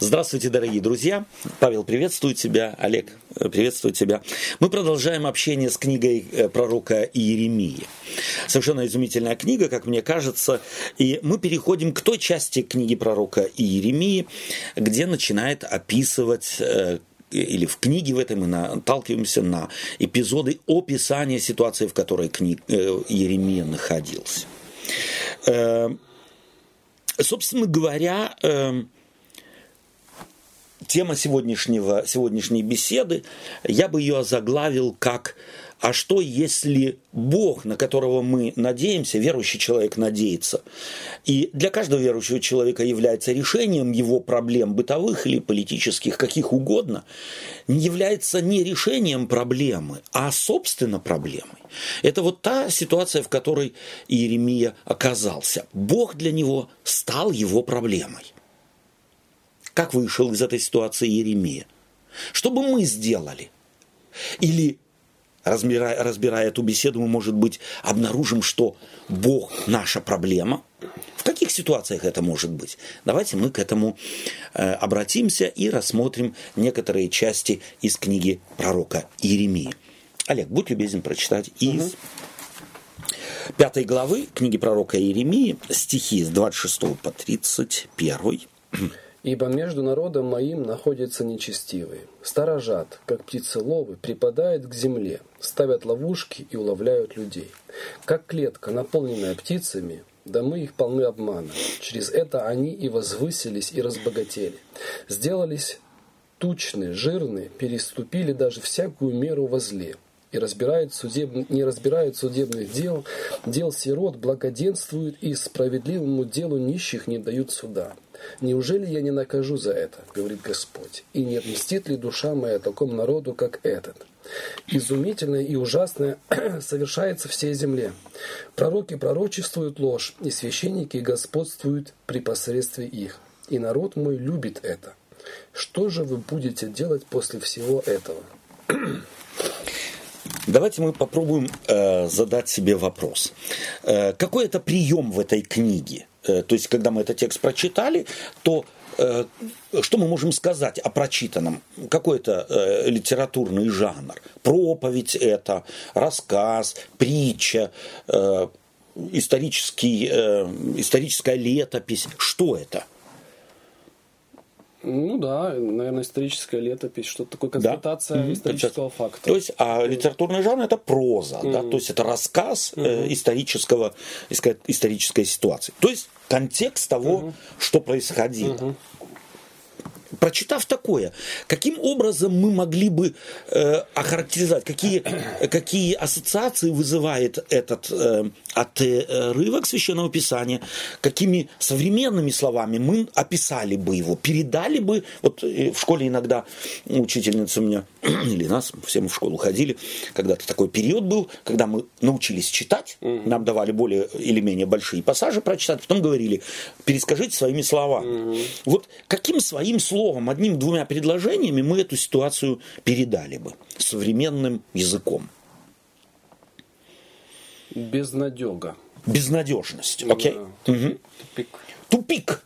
Здравствуйте, дорогие друзья. Павел приветствую тебя. Олег приветствую тебя. Мы продолжаем общение с книгой э, пророка Иеремии. Совершенно изумительная книга, как мне кажется. И мы переходим к той части книги пророка Иеремии, где начинает описывать э, или в книге в этой мы наталкиваемся на эпизоды описания ситуации, в которой книг, э, Иеремия находился. Собственно говоря, тема сегодняшнего, сегодняшней беседы, я бы ее озаглавил как «А что, если Бог, на которого мы надеемся, верующий человек надеется, и для каждого верующего человека является решением его проблем бытовых или политических, каких угодно, является не решением проблемы, а собственно проблемой. Это вот та ситуация, в которой Иеремия оказался. Бог для него стал его проблемой. Как вышел из этой ситуации Иеремия? Что бы мы сделали? Или, разбирая, разбирая эту беседу, мы, может быть, обнаружим, что Бог – наша проблема? В каких ситуациях это может быть? Давайте мы к этому э, обратимся и рассмотрим некоторые части из книги пророка Иеремии. Олег, будь любезен прочитать из угу. пятой главы книги пророка Иеремии стихи с 26 по 31. Ибо между народом моим находятся нечестивые. Сторожат, как птицы ловы, припадают к земле, ставят ловушки и уловляют людей. Как клетка, наполненная птицами, домы их полны обмана. Через это они и возвысились, и разбогатели. Сделались тучные, жирные, переступили даже всякую меру возле и разбирают судеб... не разбирают судебных дел, дел сирот, благоденствуют и справедливому делу нищих не дают суда. Неужели я не накажу за это, говорит Господь, и не отмстит ли душа моя такому народу, как этот? Изумительное и ужасное совершается всей земле. Пророки пророчествуют ложь, и священники господствуют при посредстве их. И народ мой любит это. Что же вы будете делать после всего этого? Давайте мы попробуем э, задать себе вопрос. Э, какой это прием в этой книге? Э, то есть, когда мы этот текст прочитали, то э, что мы можем сказать о прочитанном? Какой это э, литературный жанр? Проповедь это, рассказ, притча, э, исторический, э, историческая летопись. Что это? Ну да, наверное, историческая летопись, что-то такое, констатация да? исторического угу. факта. То есть, а литературный жанр это проза, угу. да, то есть это рассказ угу. э, исторического, исторической ситуации. То есть контекст того, угу. что происходило. Угу прочитав такое, каким образом мы могли бы э, охарактеризовать, какие, какие ассоциации вызывает этот э, отрывок Священного Писания, какими современными словами мы описали бы его, передали бы, вот э, в школе иногда учительница у меня, или нас, все мы в школу ходили, когда-то такой период был, когда мы научились читать, угу. нам давали более или менее большие пассажи прочитать, потом говорили, перескажите своими словами. Угу. Вот каким своим словом словом, одним-двумя предложениями мы эту ситуацию передали бы современным языком. Безнадега. Безнадежность. Окей. Okay? Да. Угу. Тупик. Тупик.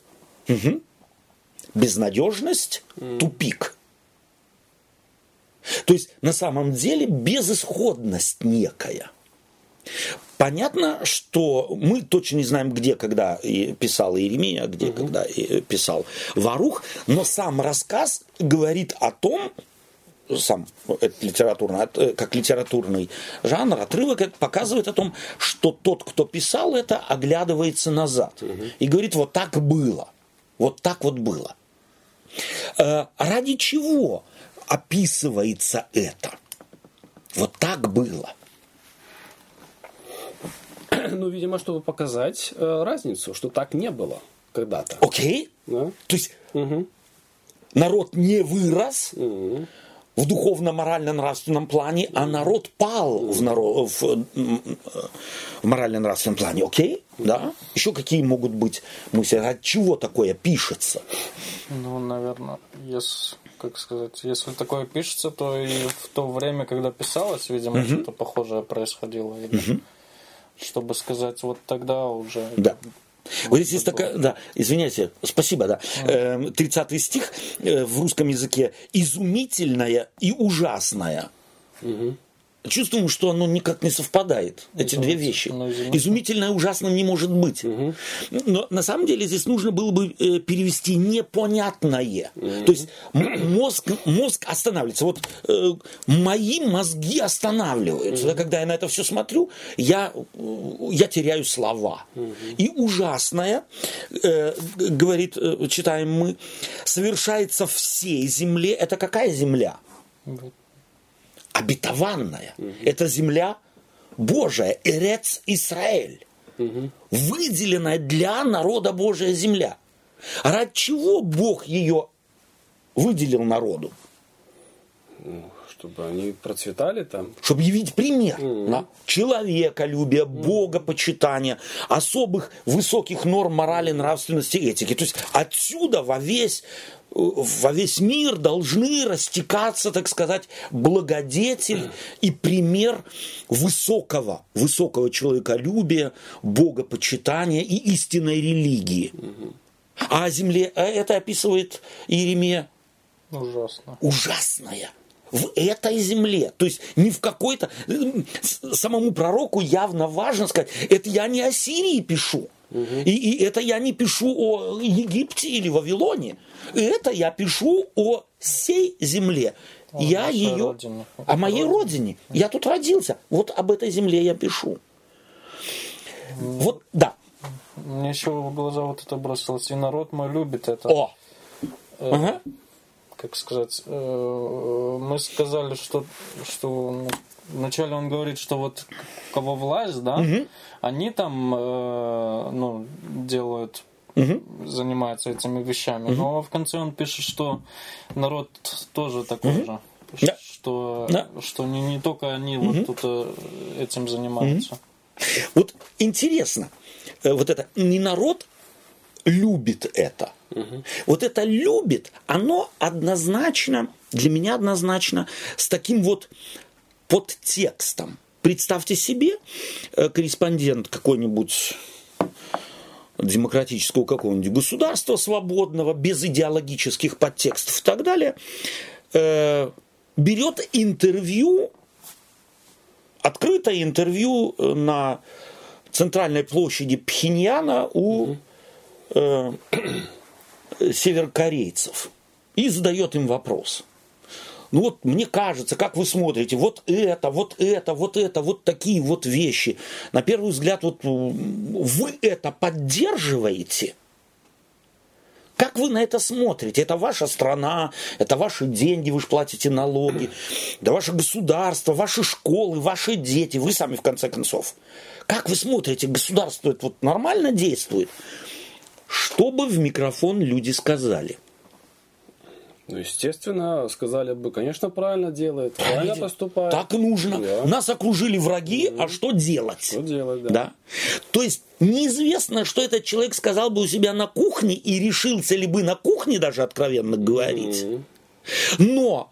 Угу. Безнадежность, mm. тупик. То есть на самом деле безысходность некая. Понятно, что мы точно не знаем, где, когда писал Иеремия, а где, угу. когда писал Варух, но сам рассказ говорит о том, сам это литературно, э, как литературный жанр, отрывок показывает о том, что тот, кто писал это, оглядывается назад угу. и говорит, вот так было, вот так вот было. Э, ради чего описывается это? Вот так было. Ну, видимо, чтобы показать э, разницу, что так не было когда-то. Окей. Да? То есть угу. народ не вырос угу. в духовно-морально-нравственном плане, а народ пал угу. в, народ, в, в морально-нравственном плане. Окей? Угу. Да? Еще какие могут быть мысли? От чего такое пишется? Ну, наверное, если как сказать, если такое пишется, то и в то время, когда писалось, видимо, угу. что-то похожее происходило. Или... Угу чтобы сказать, вот тогда уже... Да. Вот здесь есть такая, да, извиняйте, спасибо, да. Э, 30 стих э, в русском языке изумительная и ужасная. Чувствуем, что оно никак не совпадает, эти две вещи. Ну, изумительно. Изумительное ужасным не может быть. Но на самом деле здесь нужно было бы э, перевести непонятное. То есть мозг, мозг останавливается. Вот э, мои мозги останавливаются. Да, Когда я на это все смотрю, я, э, я теряю слова. И ужасное, э, говорит, читаем мы, совершается всей земле. Это какая земля? Обетованная. Это земля Божия, Эрец Израиль. Выделенная для народа Божия земля. А ради чего Бог ее выделил народу? Ну, чтобы они процветали там. чтобы явить пример на человеколюбие, богопочитание, особых высоких норм морали, нравственности, этики. То есть отсюда во весь, во весь мир должны растекаться, так сказать, благодетель и пример высокого, высокого человеколюбия, богопочитания и истинной религии. А о земле а это описывает Иеремия Ужасно. ужасная в этой земле. То есть не в какой-то... с- Самому пророку явно важно сказать, это я не о Сирии пишу. И, и это я не пишу о Египте или Вавилоне. Это я пишу о всей земле. О я ее... родине. О моей родине. Я тут родился. Вот об этой земле я пишу. Вот, да. Мне еще в глаза вот это бросилось. И народ мой любит это. О. Э, Ага. Как сказать, э, мы сказали, что, что вначале он говорит, что вот кого власть, да, они там э, ну, делают занимаются этими вещами. Но в конце он пишет, что народ тоже такой же. Да. Что, Да. что не, не только они вот тут э, этим занимаются. Вот интересно, вот это не народ любит это. Вот это любит, оно однозначно, для меня однозначно, с таким вот подтекстом. Представьте себе, э, корреспондент какой-нибудь демократического какого-нибудь государства свободного, без идеологических подтекстов и так далее, э, берет интервью открытое интервью э, на центральной площади Пхеньяна у э, северокорейцев и задает им вопрос. Ну вот мне кажется, как вы смотрите, вот это, вот это, вот это, вот такие вот вещи. На первый взгляд, вот вы это поддерживаете? Как вы на это смотрите? Это ваша страна, это ваши деньги, вы же платите налоги, да ваше государство, ваши школы, ваши дети, вы сами в конце концов. Как вы смотрите, государство это вот нормально действует? Что бы в микрофон люди сказали? Ну, естественно, сказали бы, конечно, правильно делает, правильно поступает. Так нужно. Да. Нас окружили враги, а что делать? Что делать, да. Да. То есть неизвестно, что этот человек сказал бы у себя на кухне и решился ли бы на кухне даже откровенно говорить. Но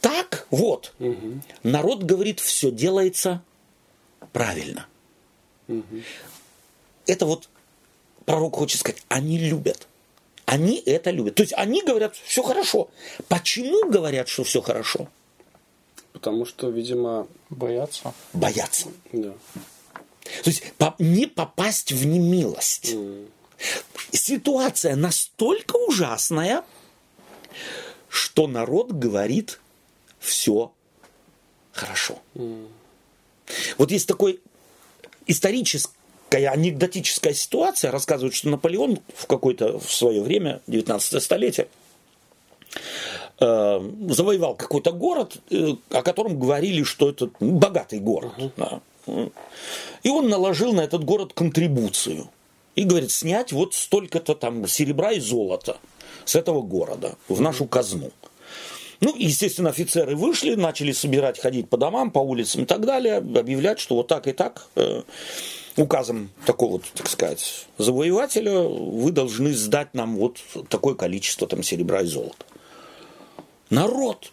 так вот народ говорит, все делается правильно. Это вот пророк хочет сказать, они любят. Они это любят. То есть они говорят, все хорошо. Почему говорят, что все хорошо? Потому что, видимо, Боятся. Боятся. да. То есть по- не попасть в немилость. Ситуация настолько ужасная, что народ говорит все хорошо. Вот есть такой историческая, анекдотическая ситуация, рассказывают, что Наполеон в какое-то в свое время, 19 столетие, э, завоевал какой-то город, э, о котором говорили, что это богатый город. да. И он наложил на этот город контрибуцию. И говорит, снять вот столько-то там серебра и золота с этого города в нашу казну. Ну, естественно, офицеры вышли, начали собирать, ходить по домам, по улицам и так далее, объявлять, что вот так и так, э, указом такого, так сказать, завоевателя вы должны сдать нам вот такое количество там серебра и золота. Народ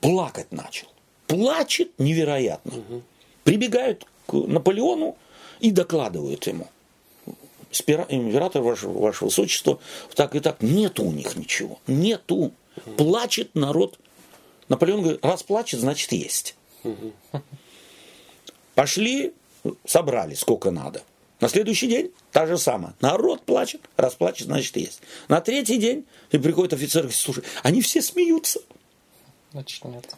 плакать начал. Плачет невероятно. Прибегают к Наполеону и докладывают ему. император, ваше, ваше высочество, так и так. Нету у них ничего. Нету. Плачет народ. Наполеон говорит, раз плачет, значит есть. Пошли, собрали сколько надо. На следующий день та же самая. Народ плачет, раз плачет, значит есть. На третий день и приходит офицер и говорит, слушай, они все смеются. Значит, нет.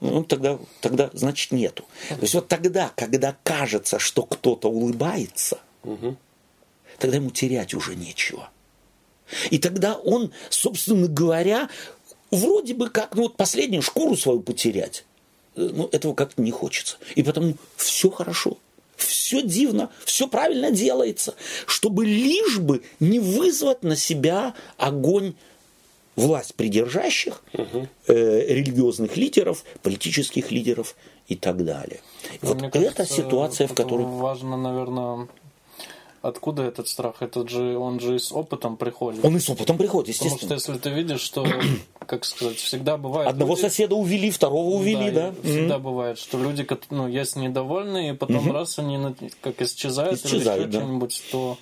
Ну, тогда, тогда, значит, нету. То есть вот тогда, когда кажется, что кто-то улыбается, угу. тогда ему терять уже нечего. И тогда он, собственно говоря, вроде бы как, ну вот последнюю шкуру свою потерять, э, ну этого как-то не хочется. И потому все хорошо, все дивно, все правильно делается, чтобы лишь бы не вызвать на себя огонь власть придержащих, угу. э, религиозных лидеров, политических лидеров и так далее. Но вот это кажется, ситуация, в которой... Важно, наверное, Откуда этот страх? Этот же, он же и с опытом приходит. Он и с опытом приходит, естественно. Потому что если ты видишь, что, как сказать, всегда бывает... Одного люди... соседа увели, второго увели, да? да? Всегда mm-hmm. бывает, что люди, ну, есть недовольные, и потом mm-hmm. раз они как исчезают, исчезают или еще да. что-нибудь, то,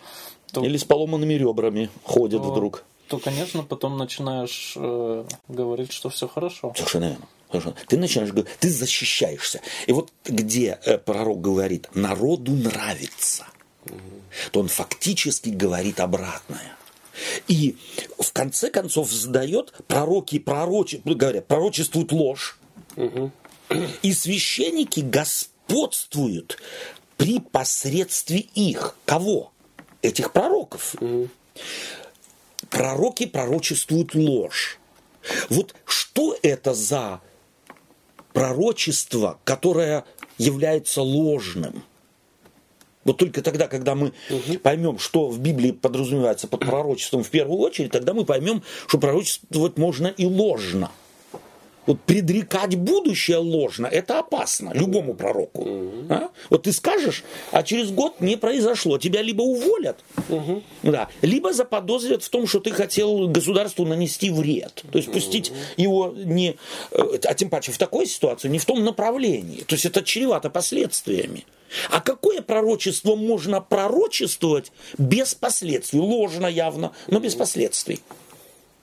то... Или с поломанными ребрами ходят то... вдруг то, конечно, потом начинаешь э, говорить, что все хорошо. Совершенно верно. Ты начинаешь говорить, ты защищаешься. И вот где э, пророк говорит, народу нравится. То он фактически говорит обратное. И в конце концов задает пророки, пророчи, ну, говорят, пророчествуют ложь. Угу. И священники господствуют при посредстве их. Кого? Этих пророков. Угу пророки пророчествуют ложь. Вот что это за пророчество, которое является ложным? Вот только тогда, когда мы угу. поймем, что в Библии подразумевается под пророчеством в первую очередь, тогда мы поймем, что пророчествовать можно и ложно. Вот предрекать будущее ложно, это опасно любому пророку. Угу. А? Вот ты скажешь, а через год не произошло, тебя либо уволят, угу. да, либо заподозрят в том, что ты хотел государству нанести вред. То есть пустить угу. его не, э, а тем паче в такой ситуации, не в том направлении. То есть это чревато последствиями. А какое пророчество можно пророчествовать без последствий? Ложно явно, но без последствий.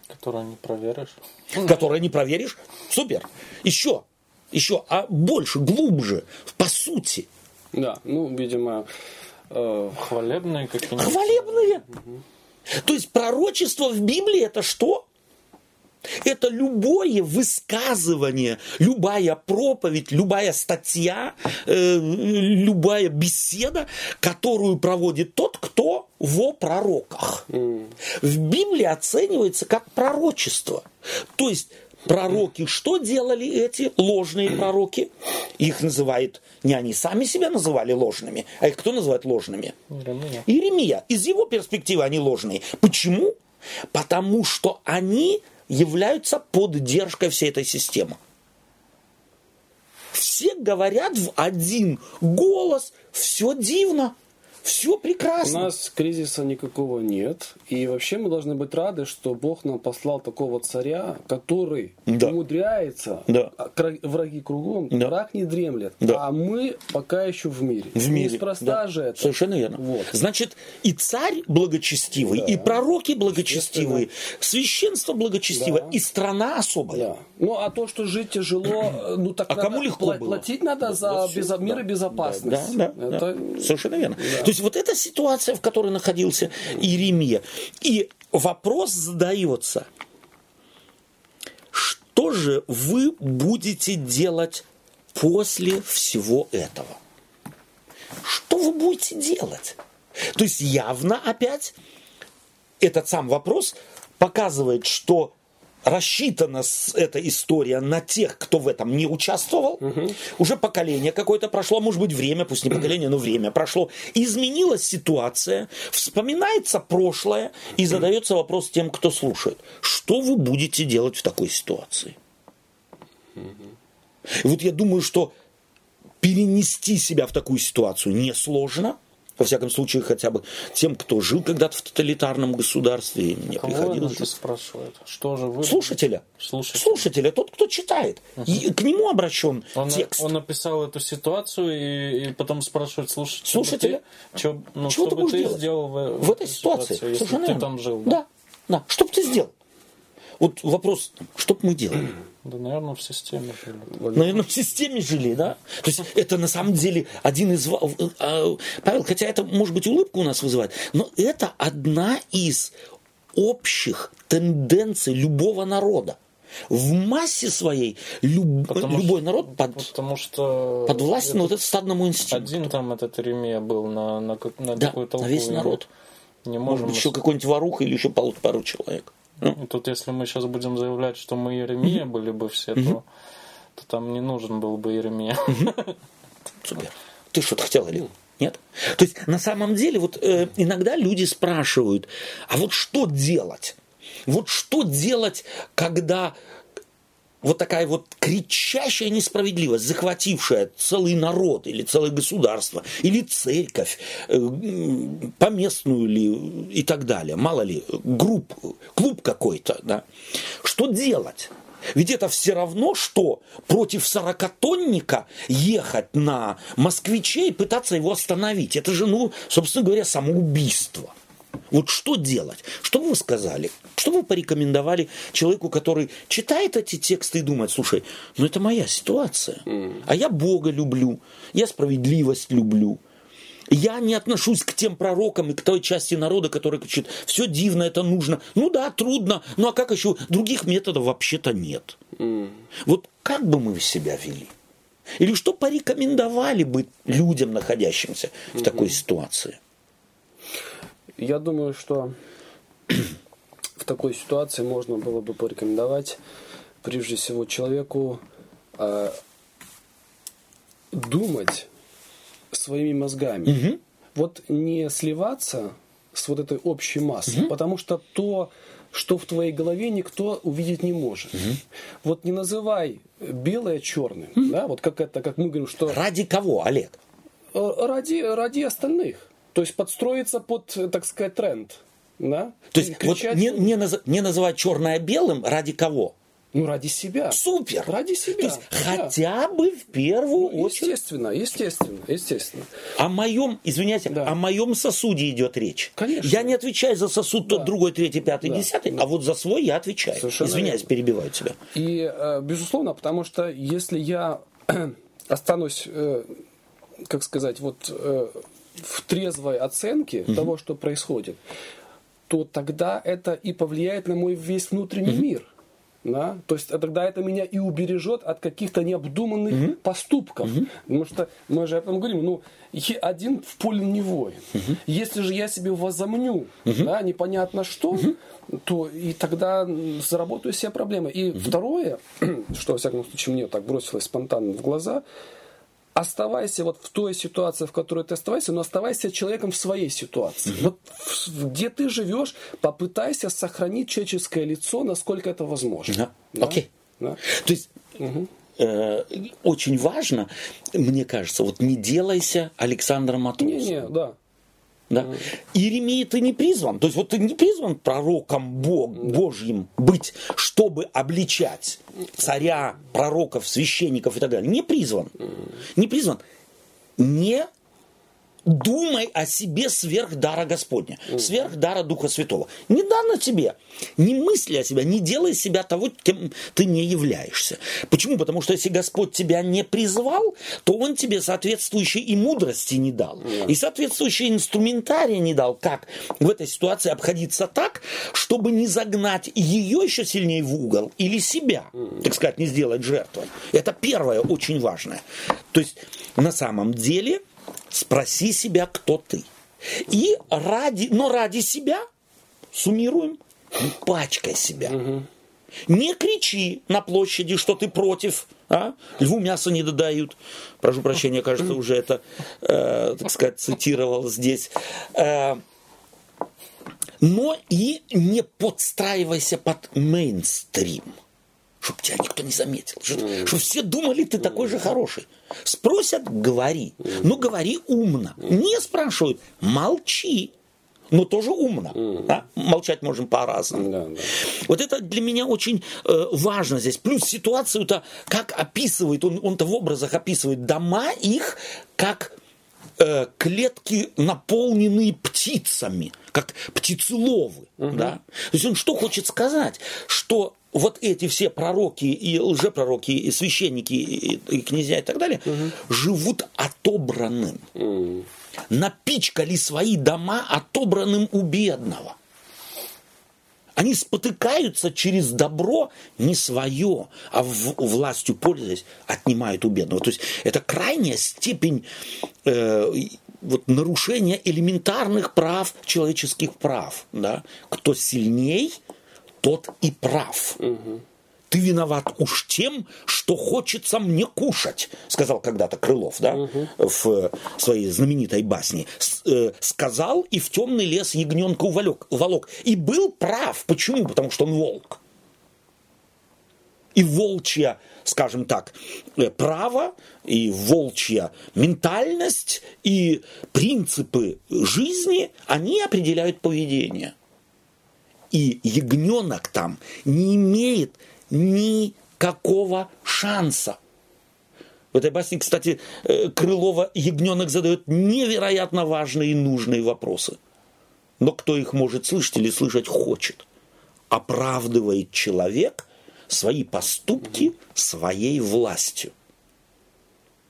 Которое не проверишь. Которое не проверишь. Супер. Еще, еще, а больше, глубже, по сути. Да, ну, видимо, э... хвалебные какие-нибудь. Хвалебные. Угу. То есть пророчество в Библии это что? Это любое высказывание, любая проповедь, любая статья, э, любая беседа, которую проводит тот, кто во пророках. Mm. В Библии оценивается как пророчество. То есть пророки что делали эти ложные пророки? Их называют, не они сами себя называли ложными, а их кто называет ложными? Иеремия. Иеремия. Из его перспективы они ложные. Почему? Потому что они являются поддержкой всей этой системы. Все говорят в один голос, все дивно. Все прекрасно. У нас кризиса никакого нет. И вообще мы должны быть рады, что Бог нам послал такого царя, который да. умудряется, да. А, враги кругом, да. враг не дремлет. Да. А мы пока еще в мире. В мире. Неспроста да. же это. Совершенно верно. Вот. Значит, и царь благочестивый, да. и пророки благочестивые, священство благочестивое, да. и страна особая. Да. Ну, а то, что жить тяжело, ну так а кому легко пла- было? платить надо да, за без... мир и безопасность. Да, да, это... да. Совершенно верно. Да. Есть вот эта ситуация, в которой находился Иеремия. И вопрос задается, что же вы будете делать после всего этого? Что вы будете делать? То есть явно опять этот сам вопрос показывает, что рассчитана эта история на тех, кто в этом не участвовал. Угу. Уже поколение какое-то прошло, может быть, время, пусть не поколение, но время прошло. Изменилась ситуация, вспоминается прошлое и задается вопрос тем, кто слушает. Что вы будете делать в такой ситуации? Угу. И вот я думаю, что перенести себя в такую ситуацию несложно. Во всяком случае, хотя бы тем, кто жил когда-то в тоталитарном государстве, и мне Кого приходилось... это спрашивает? Что же вы? Слушателя. Слушателя. Слушателя, тот, кто читает. И к нему обращен Он, текст. он написал эту ситуацию и, и потом спрашивает, слушай, Слушателя. ты, чё, ну, Чего что ты бы ты делать сделал в, в этой ситуации? если Совершенно ты там жил? Да? Да, да. Что бы ты сделал? Вот вопрос, что бы мы делали? Да, наверное, в системе жили. Наверное, в системе жили, да? То есть это на самом деле один из... а, Павел, хотя это, может быть, улыбку у нас вызывает, но это одна из общих тенденций любого народа. В массе своей люб- Потому любой что- народ под, Потому что под властью вот это стадному инстинкту. один там этот Иеремия был на, на, на Да, такую на весь народ. Не Может можем быть, мы еще какой-нибудь ворух или еще пару, пару человек. Ну, тут, если мы сейчас будем заявлять, что мы Иеремия были бы все, то, то там не нужен был бы Иеремия. Супер. Ты что-то хотел, или нет? То есть, на самом деле, вот э, иногда люди спрашивают, а вот что делать? Вот что делать, когда вот такая вот кричащая несправедливость, захватившая целый народ или целое государство, или церковь, э, поместную ли и так далее, мало ли, групп, клуб какой-то, да. Что делать? Ведь это все равно, что против сорокатонника ехать на москвиче и пытаться его остановить. Это же, ну, собственно говоря, самоубийство. Вот что делать? Что бы вы сказали? Что бы вы порекомендовали человеку, который читает эти тексты и думает, слушай, ну это моя ситуация. А я Бога люблю, я справедливость люблю. Я не отношусь к тем пророкам и к той части народа, которая кричит, все дивно, это нужно. Ну да, трудно, ну а как еще? Других методов вообще-то нет. Вот как бы мы себя вели? Или что порекомендовали бы людям, находящимся в такой ситуации? Я думаю, что в такой ситуации можно было бы порекомендовать прежде всего человеку э, думать своими мозгами. Вот не сливаться с вот этой общей массой, потому что то, что в твоей голове никто увидеть не может. Вот не называй белое черным, да, вот как это, как мы говорим, что Ради кого, Олег? Э, ради, ради остальных. То есть подстроиться под, так сказать, тренд. Да? То есть вот Кричать, не, не, наз- не называть черное белым ради кого? Ну, ради себя. Супер! Ради себя. То есть да. хотя бы в первую Ну, очередь Естественно, естественно, естественно. о моем, извиняйте, Да. о моем сосуде идет речь. Конечно. Я не отвечаю за сосуд тот, Да. другой, третий, пятый, Да. десятый, Да. а вот за свой я отвечаю. Совершенно Извиняюсь, верно. перебиваю тебя. И, э, безусловно, потому что если я останусь, э, как сказать, вот э, в трезвой оценке того, что происходит, то тогда это и повлияет на мой весь внутренний мир. Да? То есть э, тогда это меня и убережет от каких-то необдуманных поступков. Потому что мы же об этом говорим, ну, один в поле не воин. Если же я себе возомню, да, непонятно что, то и тогда заработаю себе проблемы. И второе, что, во всяком случае, мне так бросилось спонтанно в глаза, оставайся вот в той ситуации, в которой ты оставайся, но оставайся человеком в своей ситуации. Вот в- где ты живешь, попытайся сохранить человеческое лицо, насколько это возможно. Да. Окей. Да. То есть э, очень важно, мне кажется, вот не делайся Александром Матросом. Не-не, да. Да? Иеремия ты не призван. То есть вот ты не призван пророком Бог, Божьим быть, чтобы обличать царя, пророков, священников и так далее. Не призван. Не призван. Не думай о себе сверх дара Господня, сверх дара Духа Святого. Не дано тебе. Не мысли о себе, не делай себя того, кем ты не являешься. Почему? Потому что если Господь тебя не призвал, то Он тебе соответствующей и мудрости не дал, и соответствующий инструментарий не дал, как в этой ситуации обходиться так, чтобы не загнать ее еще сильнее в угол или себя, так сказать, не сделать жертвой. Это первое, очень важное. То есть на самом деле спроси себя, кто ты. И ради, но ради себя, суммируем, не пачкай себя. Не кричи на площади, что ты против. А? Льву мясо не додают. Прошу прощения, кажется, уже это, э, так сказать, цитировал здесь. Э, но и не подстраивайся под мейнстрим. Чтобы тебя никто не заметил, чтобы, чтобы все думали, ты такой же хороший. Спросят, говори, но говори умно. Не спрашивают, молчи но тоже умно. Mm. Да? Молчать можем по-разному. Да. Вот это для меня очень э, важно здесь. Плюс ситуацию-то, как описывает, он, он-то в образах описывает дома их, как э, клетки, наполненные птицами, как птицеловы. Угу. Да? То есть он что хочет сказать? Что вот эти все пророки и лжепророки, и священники, и, и князья и так далее, угу. живут отобранным. Угу. Напичкали свои дома отобранным у бедного. Они спотыкаются через добро не свое, а в, властью пользуясь, отнимают у бедного. То есть это крайняя степень э, вот, нарушения элементарных прав, человеческих прав. Да? Кто сильней, тот и прав. Угу. Ты виноват уж тем, что хочется мне кушать, сказал когда-то Крылов, да, угу. в своей знаменитой басне. С, э, сказал и в темный лес ягненка уволок, уволок. И был прав. Почему? Потому что он волк. И волчья, скажем так, э, право, и волчья ментальность, и принципы жизни, они определяют поведение. И ягненок там не имеет никакого шанса. В этой басне, кстати, э, Крылова ягненок задает невероятно важные и нужные вопросы. Но кто их может слышать или слышать хочет? Оправдывает человек свои поступки своей властью.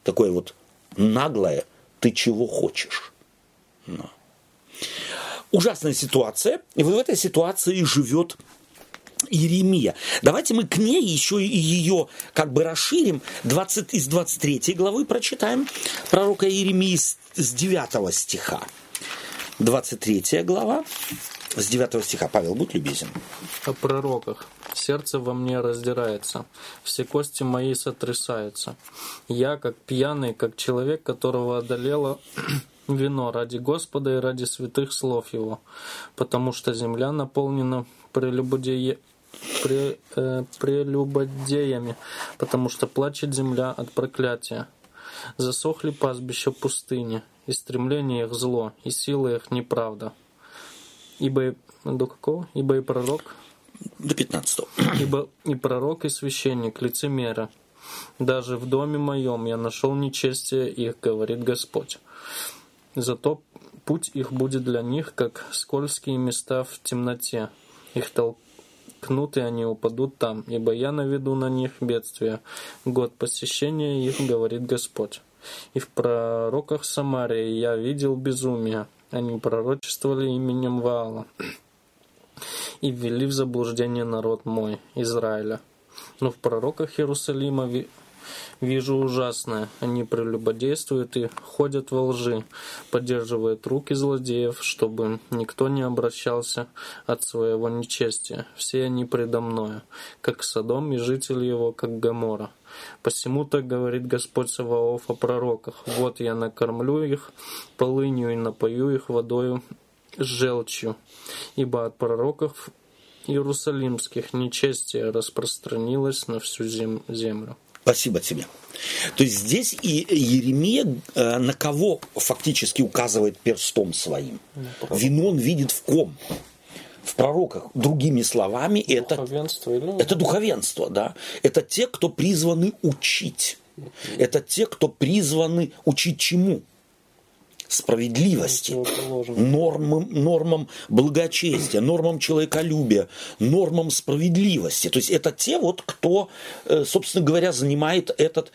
Такое вот наглое «ты чего хочешь?» Но. Ужасная ситуация. И вот в этой ситуации живет Иеремия. Давайте мы к ней еще и ее как бы расширим. 20, из 23 главы прочитаем пророка Иеремии с, с 9 стиха. 23 глава, с 9 стиха. Павел, будь любезен. О пророках. Сердце во мне раздирается, все кости мои сотрясаются. Я, как пьяный, как человек, которого одолело вино ради Господа и ради святых слов Его, потому что земля наполнена прелюбодеями пре, э, прелюбодеями, потому что плачет земля от проклятия. Засохли пастбища пустыни, и стремление их зло, и сила их неправда. Ибо до какого? Ибо и пророк до 15. Ибо и пророк, и священник, лицемера. Даже в доме моем я нашел нечестие их, говорит Господь. Зато путь их будет для них, как скользкие места в темноте. Их толп ткнут, и они упадут там, ибо я наведу на них бедствие. Год посещения их, говорит Господь. И в пророках Самарии я видел безумие. Они пророчествовали именем Ваала и ввели в заблуждение народ мой, Израиля. Но в пророках Иерусалима Вижу ужасное. Они прелюбодействуют и ходят во лжи, поддерживают руки злодеев, чтобы никто не обращался от своего нечестия. Все они предо мною, как Содом и жители его, как Гамора. Посему так говорит Господь Саваоф о пророках. Вот я накормлю их полынью и напою их водою с желчью, ибо от пророков Иерусалимских нечестие распространилось на всю землю. Спасибо тебе. То есть здесь и Еремия э, на кого фактически указывает перстом своим? Вину он видит в ком? В пророках. Другими словами, это духовенство, или... это духовенство, да. Это те, кто призваны учить. Это те, кто призваны учить чему? Справедливости, нормам, нормам благочестия, нормам человеколюбия, нормам справедливости. То есть это те вот, кто, э, собственно говоря, занимает этот,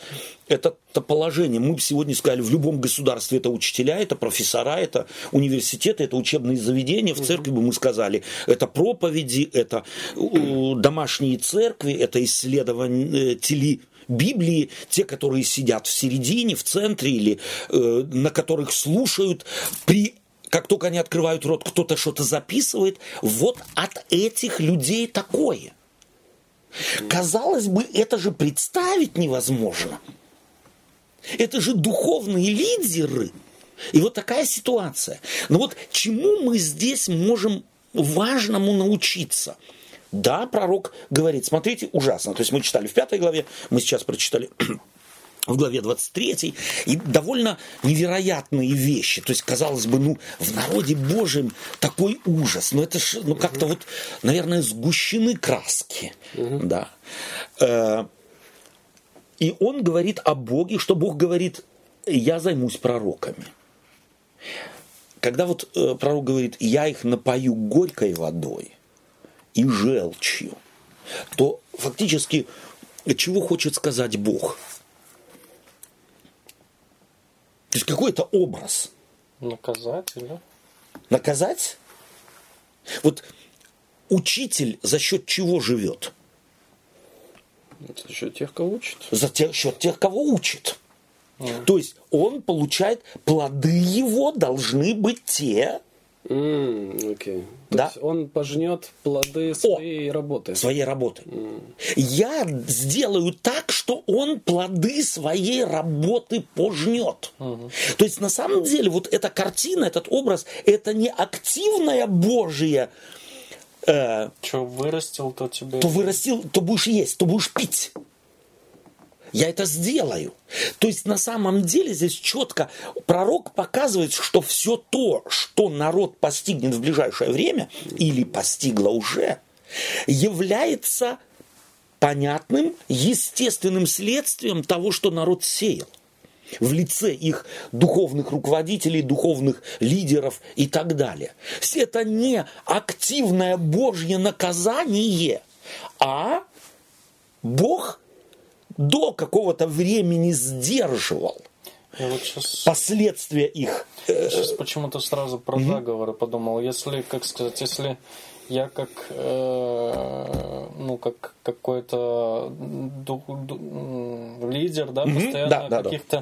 это положение. Мы сегодня сказали, в любом государстве это учителя, это профессора, это университеты, это учебные заведения. В церкви бы мы сказали, это проповеди, это домашние церкви, это исследователи Библии, те, которые сидят в середине, в центре или э, на которых слушают при как только они открывают рот, кто-то что-то записывает. Вот от этих людей такое. Казалось бы, это же представить невозможно. Это же духовные лидеры. И вот такая ситуация. Но вот чему мы здесь можем важному научиться? Да, пророк говорит, смотрите, ужасно. То есть мы читали в пятой главе, мы сейчас прочитали в главе 23, и довольно невероятные вещи. То есть, казалось бы, ну, в народе Божьем такой ужас. Но это ж, ну, как-то вот, наверное, сгущены краски. Да. Э, и он говорит о Боге, что Бог говорит, я займусь пророками. Когда вот э, пророк говорит, я их напою горькой водой и желчью, то фактически чего хочет сказать Бог? То есть какой-то образ. Наказать, да? Наказать? Вот учитель за счет чего живет? За счет тех, кого учит. За счет тех, кого учит. Mm. То есть он получает, плоды его должны быть те, Mm, okay. да? есть он пожнет плоды своей О, работы. Своей работы. Mm. Я сделаю так, что он плоды своей работы пожнет. Mm-hmm. То есть на самом деле вот эта картина, этот образ, это не активная Божья. Э, что вырастил, то тебе. То вырастил, то будешь есть, то будешь пить. Я это сделаю. То есть на самом деле здесь четко пророк показывает, что все то, что народ постигнет в ближайшее время, или постигло уже, является понятным, естественным следствием того, что народ сеял в лице их духовных руководителей, духовных лидеров и так далее. Это не активное Божье наказание, а Бог до какого-то времени сдерживал вот сейчас, последствия их. Сейчас почему-то сразу про заговоры подумал. Если, как сказать, если я как э, ну как какой-то лидер, да, постоянно да, да, о каких-то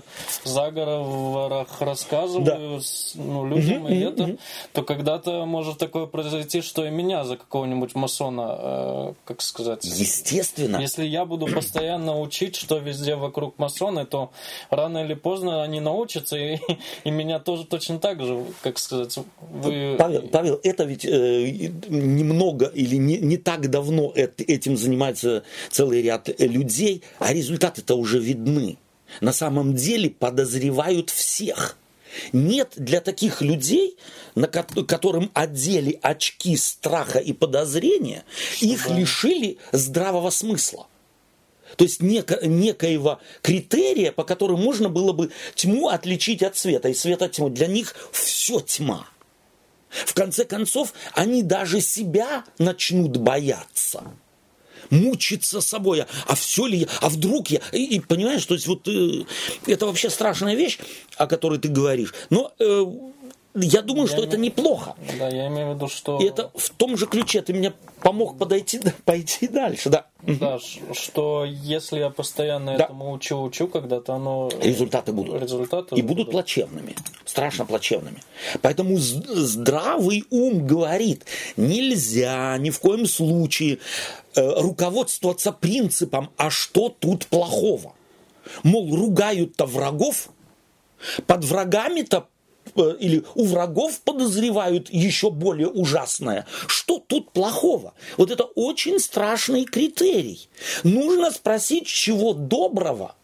да. заговорах рассказываю да. ну, людям, и это, то когда-то может такое произойти, что и меня за какого-нибудь масона, э, как сказать... Естественно. Если я буду постоянно учить, что везде вокруг масоны, то рано или поздно они научатся, и, и меня тоже точно так же, как сказать, вы... Павел, Павел это ведь э, немного или не, не так давно этим занимается целый ряд людей, а результаты-то уже видны. На самом деле подозревают всех. Нет для таких людей, на которым одели очки страха и подозрения, их лишили здравого смысла. То есть неко, некоего критерия, по которому можно было бы тьму отличить от света. И свет от тьмы. Для них все тьма. В конце концов, они даже себя начнут бояться мучиться собой, а все ли я, а вдруг я, и, и понимаешь, то есть вот э, это вообще страшная вещь, о которой ты говоришь, но э, я думаю, я что имею... это неплохо. Да, я имею в виду, что... И это в том же ключе ты меня помог подойти, пойти дальше, да. Да, что если я постоянно да. этому учу, учу, когда-то оно... Результаты будут. Результаты И будут, будут плачевными, страшно плачевными. Поэтому здравый ум говорит, нельзя ни в коем случае э, руководствоваться принципом, а что тут плохого? Мол, ругают-то врагов, под врагами-то или у врагов подозревают еще более ужасное. Что тут плохого? Вот это очень страшный критерий. Нужно спросить, чего доброго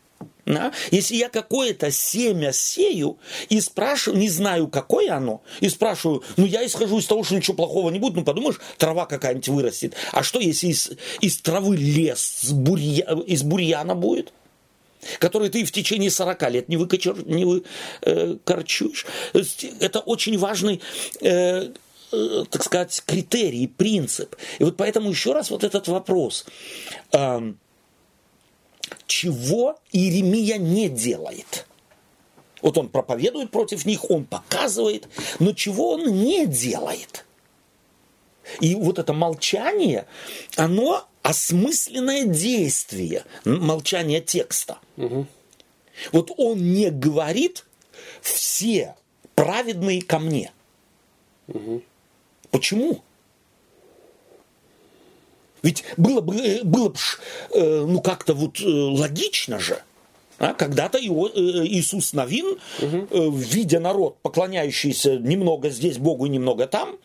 да? Если я какое-то семя сею и спрашиваю, не знаю, какое оно, и спрашиваю, ну я исхожу из того, что ничего плохого не будет, ну подумаешь, трава какая-нибудь вырастет. А что, если из, из травы лес, бурья, из бурьяна будет? Который ты в течение 40 лет не, выкочер, не выкорчуешь. Это очень важный э, э, так сказать, критерий, принцип. И вот поэтому еще раз вот этот вопрос. Э, чего Иеремия не делает? Вот он проповедует против них, он показывает, но чего он не делает? И вот это молчание, оно осмысленное действие, молчание текста. Угу. Вот он не говорит все праведные ко мне. Угу. Почему? Ведь было бы, э, было бы э, ну как-то вот э, логично же, а, когда-то Иисус Новин, угу. видя народ, поклоняющийся немного здесь Богу и немного там,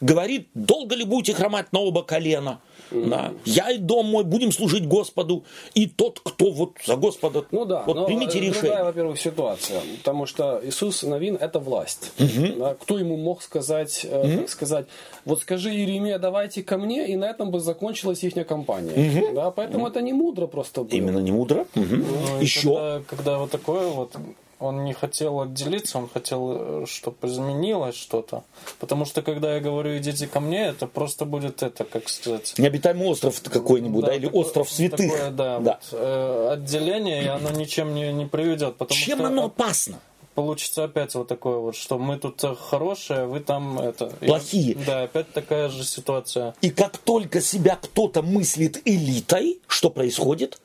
говорит, долго ли будете хромать на оба колена? Да. Я и дом мой будем служить Господу, и тот, кто вот за Господа, Ну да, вот но примите другая, решение. во-первых, ситуация, потому что Иисус Навин – это власть. Да, кто ему мог сказать, э, как сказать, вот скажи Иеремия, давайте ко мне, и на этом бы закончилась их компания. Да, поэтому это не мудро просто было. Именно не мудро. Мгм. Ну, Еще. Когда, когда вот такое вот, он не хотел отделиться, он хотел, чтобы изменилось что-то. Потому что когда я говорю идите ко мне, это просто будет это, как сказать. Необитаемый остров какой-нибудь, да, или такое- остров святых. такое, да, Да. вот, э, отделение, и оно ничем не, не приведет. Потому Чем что оно опасно? получится опять вот такое вот, что мы тут э, хорошие, вы там это. И- Плохие. да, опять такая же ситуация. И как только себя кто-то мыслит элитой, что происходит?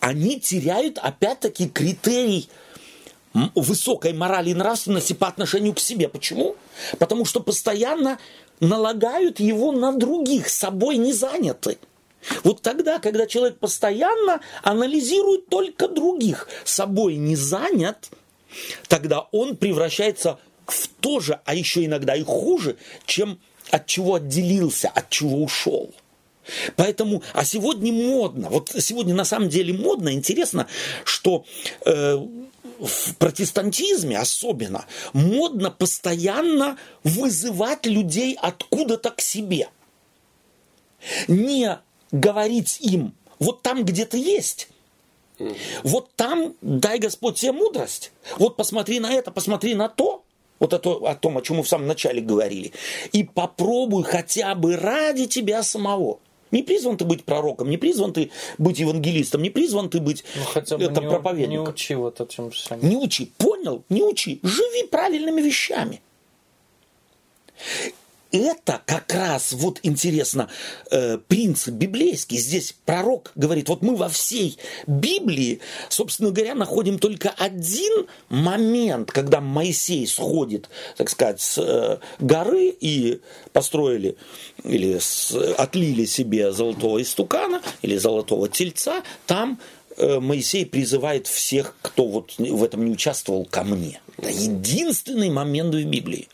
Они теряют опять-таки критерий высокой морали и нравственности по отношению к себе. Почему? Потому что постоянно налагают его на других, собой не заняты. Вот тогда, когда человек постоянно анализирует только других, собой не занят, тогда он превращается в то же, а еще иногда и хуже, чем от чего отделился, от чего ушел. Поэтому, а сегодня модно, вот сегодня на самом деле модно, интересно, что э, в протестантизме особенно модно постоянно вызывать людей откуда-то к себе. Не говорить им, вот там где ты есть, вот там дай Господь тебе мудрость. Вот посмотри на это, посмотри на то. Вот это о том, о чем мы в самом начале говорили. И попробуй хотя бы ради тебя самого. Не призван ты быть пророком, не призван ты быть евангелистом, не призван ты быть Ну, хотя бы это, не, проповедником. не учи вот этим всем. Не учи, понял? Не учи. Живи правильными вещами. Это как раз, вот интересно, э, принцип библейский. Здесь пророк говорит, вот мы во всей Библии, собственно говоря, находим только один момент, когда Моисей сходит, так сказать, с э, горы и построили или с- отлили себе золотого истукана или золотого тельца, там э, Моисей призывает всех, кто вот в этом не участвовал, ко мне. Это единственный момент в Библии.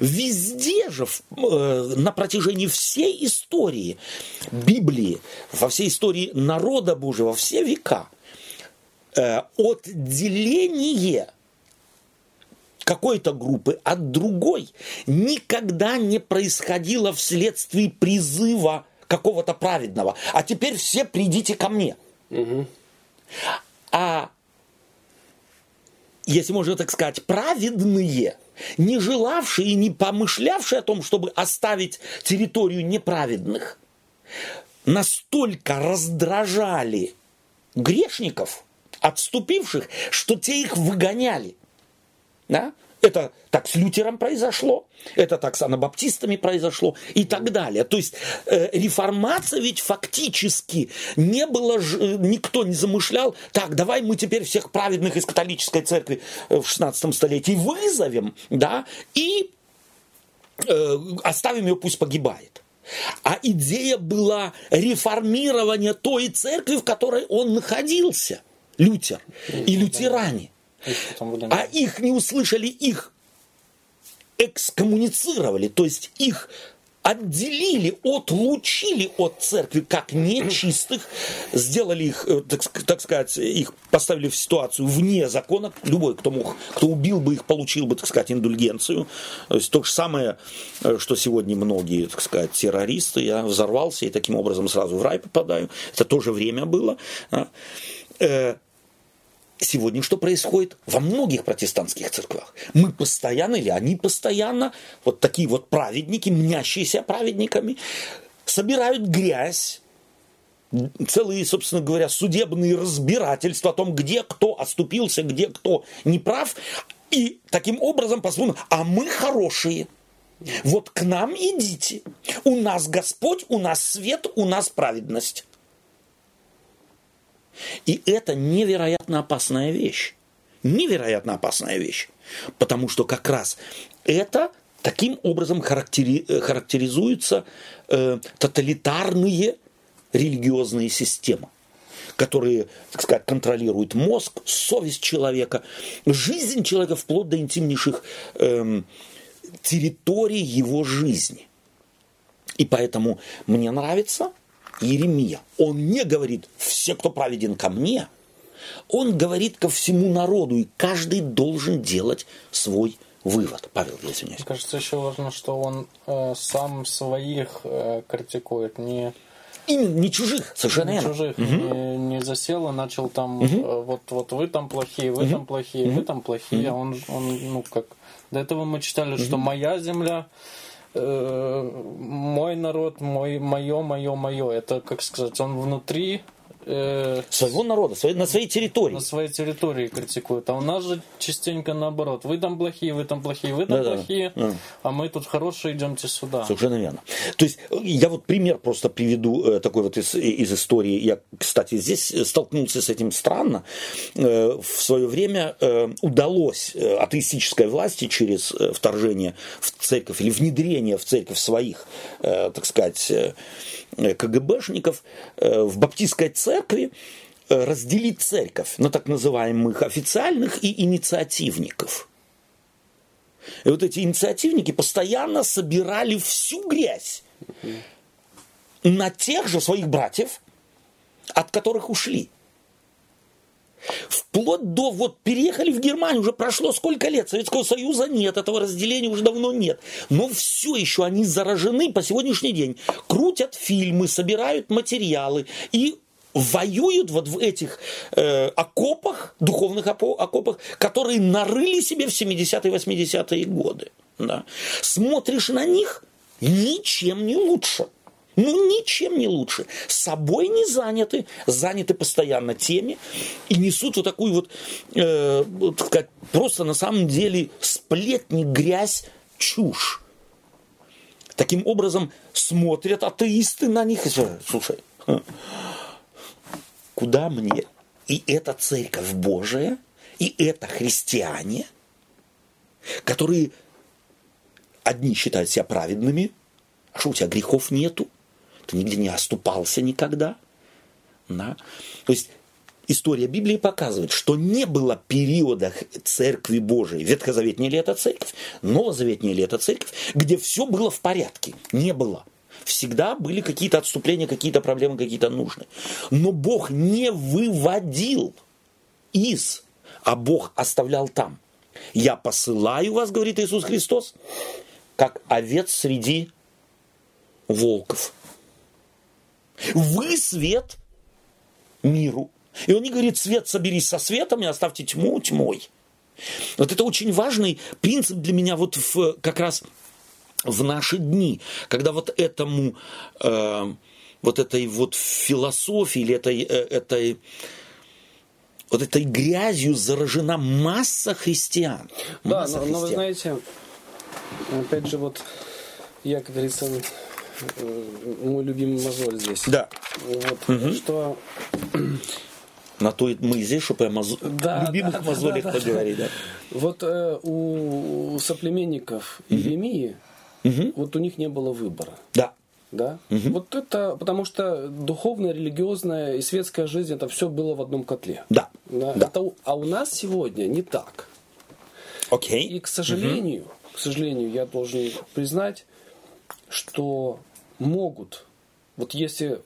Везде же, э, на протяжении всей истории Библии, во всей истории народа Божьего, во все века, э, отделение какой-то группы от другой никогда не происходило вследствие призыва какого-то праведного. А теперь все придите ко мне. А если можно так сказать, праведные, не желавшие и не помышлявшие о том, чтобы оставить территорию неправедных, настолько раздражали грешников, отступивших, что те их выгоняли. Да? Это так с Лютером произошло, это так с анабаптистами произошло и так далее. То есть э, реформация ведь фактически не было, ж- э, никто не замышлял, так, давай мы теперь всех праведных из католической церкви э, в 16 столетии вызовем, да, и э, оставим ее, пусть погибает. А идея была реформирования той церкви, в которой он находился, Лютер и лютеране. А их не услышали, их экскоммуницировали, то есть их отделили, отлучили от церкви как нечистых, сделали их, э, так, так сказать, их поставили в ситуацию вне закона. Любой, кто мог, кто убил бы их, получил бы, так сказать, индульгенцию. То есть то же самое, э, что сегодня многие, так сказать, террористы. Я взорвался и таким образом сразу в рай попадаю. Это тоже время было. Сегодня что происходит во многих протестантских церквах? Мы постоянно, или они постоянно, вот такие вот праведники, мнящиеся праведниками, собирают грязь, целые, собственно говоря, судебные разбирательства о том, где кто оступился, где кто не прав, и таким образом посмотрим, а мы хорошие. Вот к нам идите. У нас Господь, у нас свет, у нас праведность. И это невероятно опасная вещь. Невероятно опасная вещь. Потому что как раз это таким образом характери- э, характеризуются э, тоталитарные религиозные системы которые, так сказать, контролируют мозг, совесть человека, жизнь человека вплоть до интимнейших эм, территорий его жизни. И поэтому мне нравится Иеремия. Он не говорит, все, кто праведен ко мне, он говорит ко всему народу, и каждый должен делать свой вывод. Павел, я извиняюсь. Мне кажется, еще важно, что он э, сам своих э, критикует, не Именно не чужих, совершенно не чужих, Мгм. не, не засел и начал там э, вот вот вы там плохие, вы там плохие, вы там плохие, а он он ну как до этого мы читали, что моя земля э, мой народ, мой, мое, мое, мое. Это, как сказать, он внутри э, Своего народа, на своей территории. на своей территории критикует. А у нас же частенько наоборот. Вы там плохие, вы там плохие, вы там Да-да. плохие, Да. а мы тут хорошие, идемте сюда. Совершенно верно. То есть э, я вот пример просто приведу э, такой вот из, из истории. Я, кстати, здесь столкнулся с этим странно. В свое время удалось атеистической власти через вторжение в церковь или внедрение в церковь своих, так сказать, КГБшников в баптистской церкви э, разделить церковь на так называемых официальных и инициативников. И вот эти инициативники постоянно собирали всю грязь на тех же своих братьев, от которых ушли. Вплоть до, вот переехали в Германию, уже прошло сколько лет, Советского Союза нет, этого разделения уже давно нет. Но все еще они заражены по сегодняшний день. Крутят фильмы, собирают материалы и воюют вот в этих э, окопах, духовных окопах, которые нарыли себе в 70-е, 80-е годы. Да. Смотришь на них, ничем не лучше. Ну, ничем не лучше. Собой не заняты, заняты постоянно теми и несут вот такую вот, э, вот сказать, просто на самом деле сплетни, грязь, чушь. Таким образом смотрят атеисты на них и говорят, слушай, куда мне? И это церковь Божия, и это христиане, которые одни считают себя праведными, а что у тебя грехов нету? Ты нигде не оступался никогда. Да? То есть история Библии показывает, что не было периода церкви Божией, ветхозаветняя ли это церковь, новозаветняя ли это церковь, где все было в порядке. Не было. Всегда были какие-то отступления, какие-то проблемы, какие-то нужны. Но Бог не выводил из, а Бог оставлял там. Я посылаю вас, говорит Иисус Христос, как овец среди волков. Вы свет миру. И он не говорит, свет соберись со светом и оставьте тьму тьмой. Вот это очень важный принцип для меня вот в, как раз в наши дни, когда вот этому, э, вот этой вот философии или этой, э, этой, вот этой грязью заражена масса христиан. Да, Масса но, но вы христиан. знаете, опять же, вот я, как говорится, э, мой любимый мозоль здесь. Да, Вот, Что на то мы и здесь, чтобы о мозо- Да, любимых да, мозолях да, да. поговорить. Да. вот э, у соплеменников Иеремии, вот у них не было выбора. да. Да? Вот это потому что духовная, религиозная и светская жизнь это все было в одном котле. Да. Да? Да. Это а у нас сегодня не так. Окей. И, к сожалению, к сожалению, я должен признать, что могут, вот если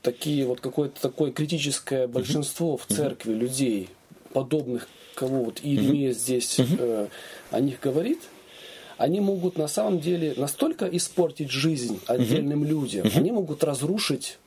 такие вот какое-то такое критическое большинство в церкви людей, подобных кого вот Иеремия здесь э, о них говорит, они могут на самом деле настолько испортить жизнь отдельным людям, они могут разрушить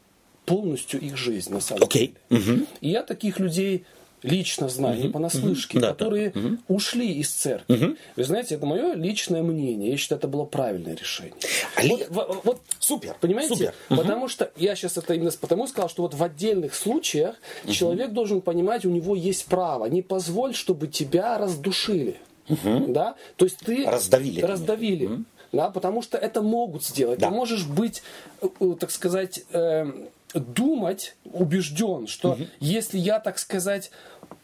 полностью их жизнь на самом Окей. деле. Мгм. И я таких людей лично знаю, не понаслышке, Да, да. которые ушли из церкви. Вы знаете, это мое личное мнение. Я считаю, это было правильное решение. Али- Вот, вот- вот, Супер. понимаете? Супер. Потому что я сейчас это именно потому сказал, что вот в отдельных случаях человек должен понимать, у него есть право. Не позволь, чтобы тебя раздушили. Да? То есть ты Раздавили, раздавили. Да, потому что это могут сделать. Да. Ты можешь быть, э, э, так сказать, э, думать, убежден, что если я, так сказать,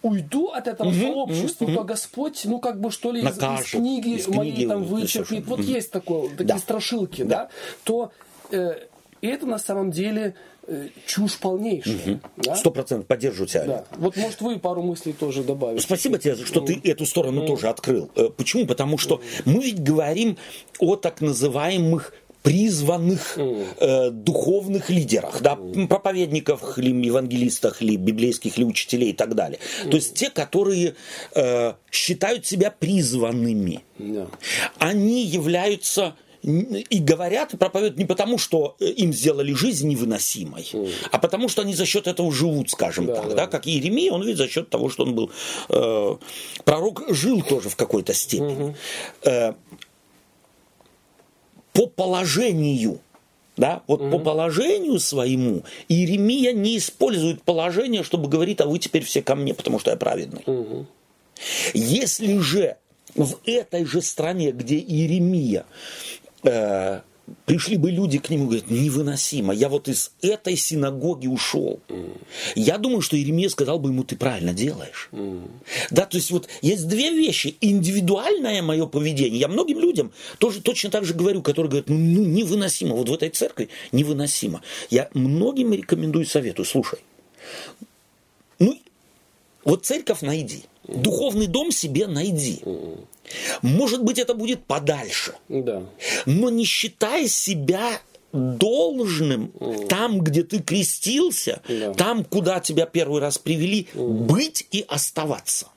уйду от этого сообщества, то Господь, ну как бы что ли из, из книги Из моей книги там вычеркнет. Вот есть такое, такие Да. страшилки, да, то э, это на самом деле чушь полнейшая. да? Сто процентов поддерживаю тебя. Да. Вот может вы пару мыслей тоже добавите. Спасибо тебе, что ты эту сторону тоже открыл. Э, Почему? Потому что мы ведь говорим о так называемых призванных э, духовных лидерах, да, проповедников, ли, евангелистах, ли, библейских ли учителей и так далее. То есть те, которые э, считают себя призванными. Да. Они являются и говорят и проповедуют не потому, что э, им сделали жизнь невыносимой, а потому, что они за счет этого живут, скажем Да, так. да. Да. Как Иеремия, он ведь за счет того, что он был э, пророк, жил тоже в какой-то степени. Э, по положению, да, вот по положению своему Иеремия не использует положение, чтобы говорить, а вы теперь все ко мне, потому что я праведный. Если же в этой же стране, где Иеремия, э, пришли бы люди к нему и говорят, невыносимо, я вот из этой синагоги ушел. Я думаю, что Иеремия сказал бы ему, ты правильно делаешь. Да, то есть вот есть две вещи. Индивидуальное мое поведение. Я многим людям тоже точно так же говорю, которые говорят, ну, ну, невыносимо, вот в этой церкви невыносимо. Я многим рекомендую, советую, слушай, ну, вот церковь найди, духовный дом себе найди. Может быть, это будет подальше, Да. но не считай себя должным там, где ты крестился, Да. там, куда тебя первый раз привели, быть и оставаться.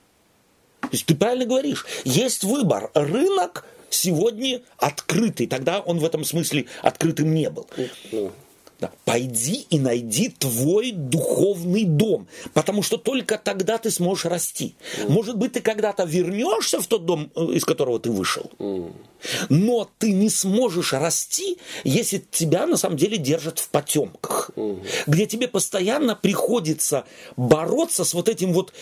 То есть ты правильно говоришь, есть выбор. Рынок сегодня открытый, тогда он в этом смысле открытым не был. Да. Да. Пойди и найди твой духовный дом, потому что только тогда ты сможешь расти. Может быть, ты когда-то вернешься в тот дом, э, из которого ты вышел, но ты не сможешь расти, если тебя на самом деле держат в потемках, где тебе постоянно приходится бороться с вот этим вот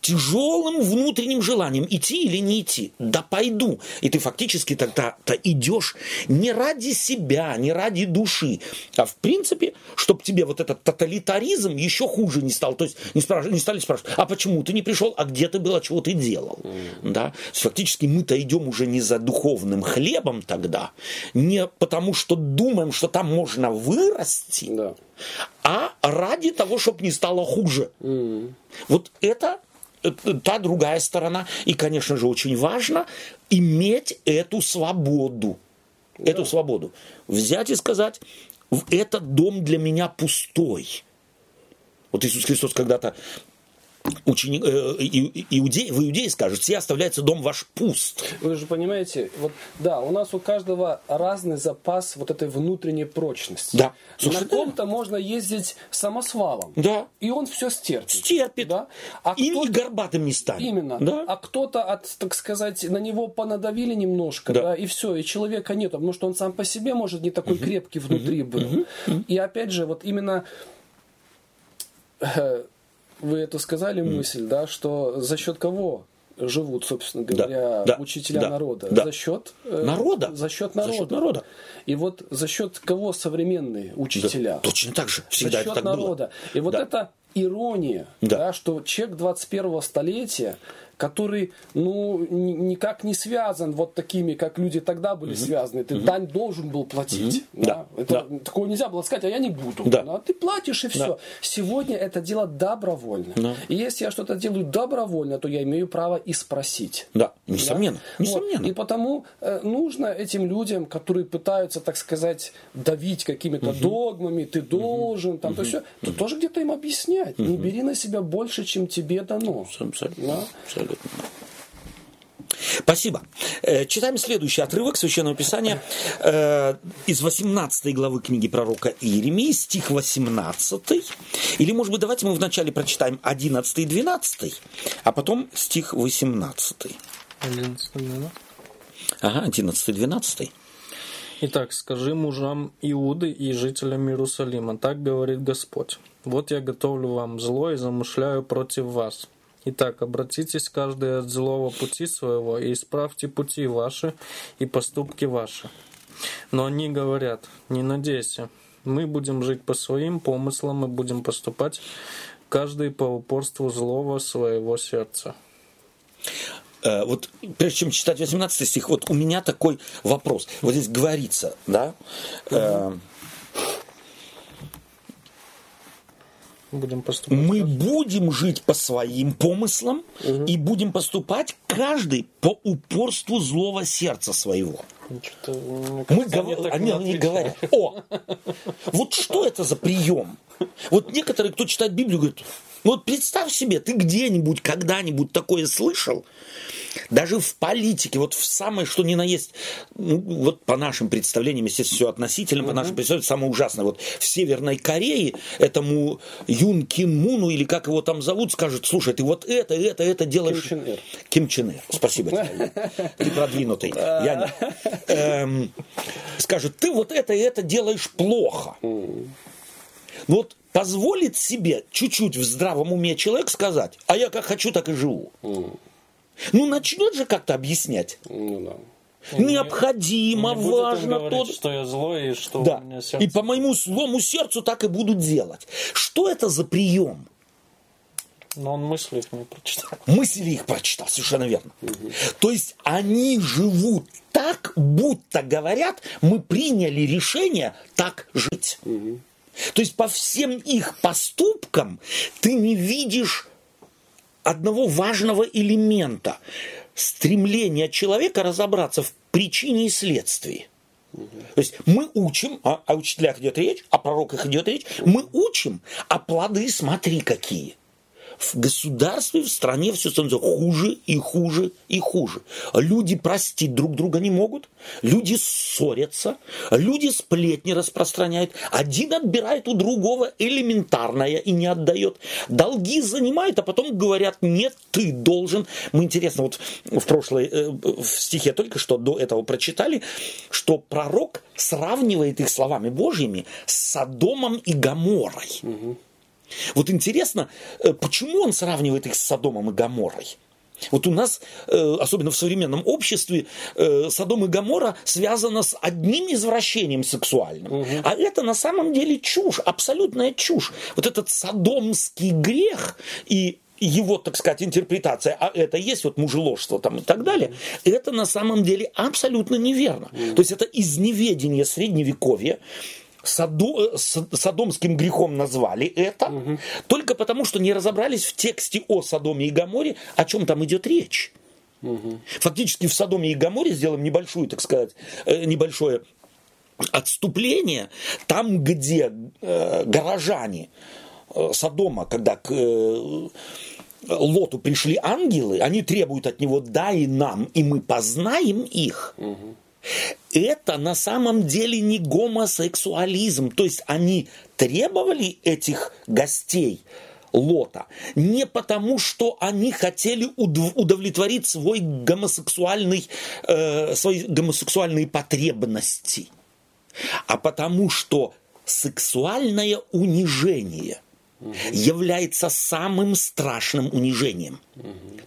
тяжелым внутренним желанием идти или не идти. Да пойду. И ты фактически тогда-то идешь не ради себя, не ради души, а в принципе, чтобы тебе вот этот тоталитаризм еще хуже не стал. То есть не, спраш- не стали спрашивать, а почему ты не пришел, а где ты был, а чего ты делал. Да? То есть фактически мы-то идем уже не за духовным хлебом тогда, не потому что думаем, что там можно вырасти, Да. а ради того, чтобы не стало хуже. Вот это та другая сторона. И, конечно же, очень важно иметь эту свободу. Эту свободу. Взять и сказать, «В- этот дом для меня пустой. Вот Иисус Христос когда-то ученик, э, и- и- иудей, в Иудее скажет, все оставляется дом ваш пуст. Вы же понимаете, вот да, у нас у каждого разный запас вот этой внутренней прочности. Да, На совершенно ком-то можно ездить самосвалом. Да. И он все стерпит. Стерпит. Да? А и, и кто-то- горбатым не станет. Именно. Да? А кто-то, от, так сказать, на него понадавили немножко, Да. да. и все, и человека нет, потому что он сам по себе, может, не такой крепкий внутри был. И опять же, вот именно э, вы эту сказали мысль, да, что за счет кого живут, собственно говоря, да, учителя да, народа? да. За счет э, Народа. За счет За народа. счет народа. И вот за счет кого современные учителя? Да, точно так же. Всегда за это счет так народа. было. И вот Да. это ирония, Да. да, что человек 21 столетия, который ну, ни- никак не связан вот такими, как люди тогда были связаны. Ты дань должен был платить. Да? Да. Это, Да. Такого нельзя было сказать, а я не буду. Да. Ты платишь и все. Сегодня это дело добровольно. Да. И если я что-то делаю добровольно, то я имею право и спросить. Да, несомненно. Да? Несомненно. Вот. И потому э, нужно этим людям, которые пытаются, так сказать, давить какими-то догмами, ты должен, там, то все, то тоже где-то им объяснять. Не бери на себя больше, чем тебе дано. Абсолютно. Да? Абсолютно. Спасибо. Э, Читаем следующий отрывок Священного Писания э, из 18 главы книги пророка Иеремии, стих 18. Или, может быть, давайте мы вначале прочитаем 11 и 12, а потом стих 18. 11 минут. Ага, 11 и 12. Итак, скажи мужам Иуды и жителям Иерусалима, так говорит Господь. Вот я готовлю вам зло и замышляю против вас. Итак, обратитесь каждый от злого пути своего и исправьте пути ваши и поступки ваши. Но они говорят, не надейся, мы будем жить по своим помыслам и будем поступать каждый по упорству злого своего сердца. Э, вот прежде чем читать 18 стих, вот у меня такой вопрос. Вот здесь говорится, да, э, Будем поступать. мы будем жить по своим помыслам и будем поступать каждый по упорству злого сердца своего. Мы говор... Они, они говорят, о, вот что это за прием? Вот некоторые, кто читает Библию, говорят, ну вот представь себе, ты где-нибудь, когда-нибудь такое слышал? Даже в политике, вот в самое, что ни на есть, ну, вот по нашим представлениям, естественно, все относительно, по нашим представлениям, самое ужасное. Вот в Северной Корее этому Юн Кин Муну, или как его там зовут, скажут, слушай, ты вот это, это, это делаешь... Ким Чен Ир. Ким Чен Ир. Спасибо тебе. Ты продвинутый. Я не. Эм, скажет, ты вот это и это делаешь плохо. Ну вот позволит себе чуть-чуть в здравом уме человек сказать, а я как хочу, так и живу. Ну, начнет же как-то объяснять. Ну, да. Необходимо, не важно. Говорить, то... что я злой и что да. у меня сердце... И по моему злому сердцу так и буду делать. Что это за прием? Но он мысли их не прочитал. Мысли их прочитал, совершенно верно. Угу. То есть они живут так, будто говорят, мы приняли решение так жить. Угу. То есть по всем их поступкам ты не видишь одного важного элемента стремления человека разобраться в причине и следствии. То есть мы учим, а, о учителях идет речь, о пророках идет речь, мы учим, а плоды смотри какие в государстве, в стране все становится хуже и хуже и хуже. Люди простить друг друга не могут, люди ссорятся, люди сплетни распространяют, один отбирает у другого элементарное и не отдает, долги занимают, а потом говорят, нет, ты должен. Мы интересно, вот в прошлой, э, в стихе только что до этого прочитали, что пророк сравнивает их словами Божьими с Содомом и Гаморой. Угу. Вот интересно, э, почему он сравнивает их с Содомом и Гаморой? Вот у нас, э, особенно в современном обществе, э, Содом и Гамора связано с одним извращением сексуальным. Угу. А это на самом деле чушь, абсолютная чушь. Вот этот содомский грех и его, так сказать, интерпретация, а это есть вот мужеложство там и так далее, это на самом деле абсолютно неверно. Mm. То есть это из неведения средневековья, Садо, э, садомским грехом назвали это, угу. только потому, что не разобрались в тексте о Содоме и Гаморе, о чем там идет речь. Угу. Фактически в Содоме и Гаморе сделаем небольшую, так сказать, э, небольшое отступление. Там, где э, горожане э, Содома, когда к э, Лоту пришли ангелы, они требуют от него «дай нам, и мы познаем их». Угу это на самом деле не гомосексуализм. То есть они требовали этих гостей Лота не потому, что они хотели удовлетворить свой гомосексуальный, э, свои гомосексуальные потребности, а потому что сексуальное унижение – является самым страшным унижением.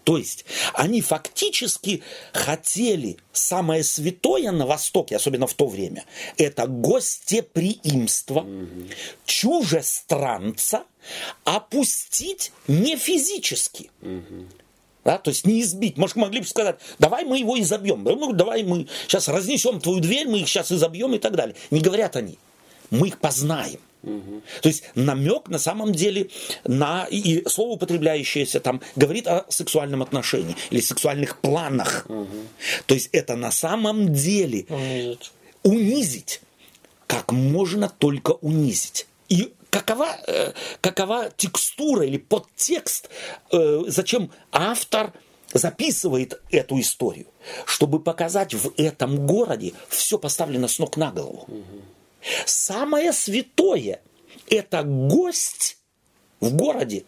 То есть они фактически хотели самое святое на Востоке, особенно в то время, это гостеприимство, чужестранца опустить не физически. Да, то есть не избить. Может, могли бы сказать, давай мы его изобьем. Ну, давай мы сейчас разнесем твою дверь, мы их сейчас изобьем и так далее. Не говорят они. Мы их познаем. Угу. То есть намек на самом деле на и слово употребляющееся там говорит о сексуальном отношении или сексуальных планах. Угу. То есть это на самом деле унизить. унизить, как можно только унизить. И какова, э, какова текстура или подтекст, э, зачем автор записывает эту историю, чтобы показать в этом городе все поставлено с ног на голову. Угу. Самое святое – это гость в городе.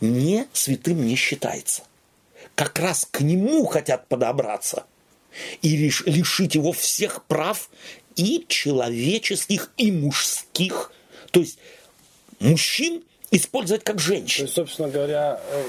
Не святым не считается. Как раз к нему хотят подобраться и лишить его всех прав и человеческих, и мужских. То есть мужчин использовать как женщин. То есть, собственно говоря, э,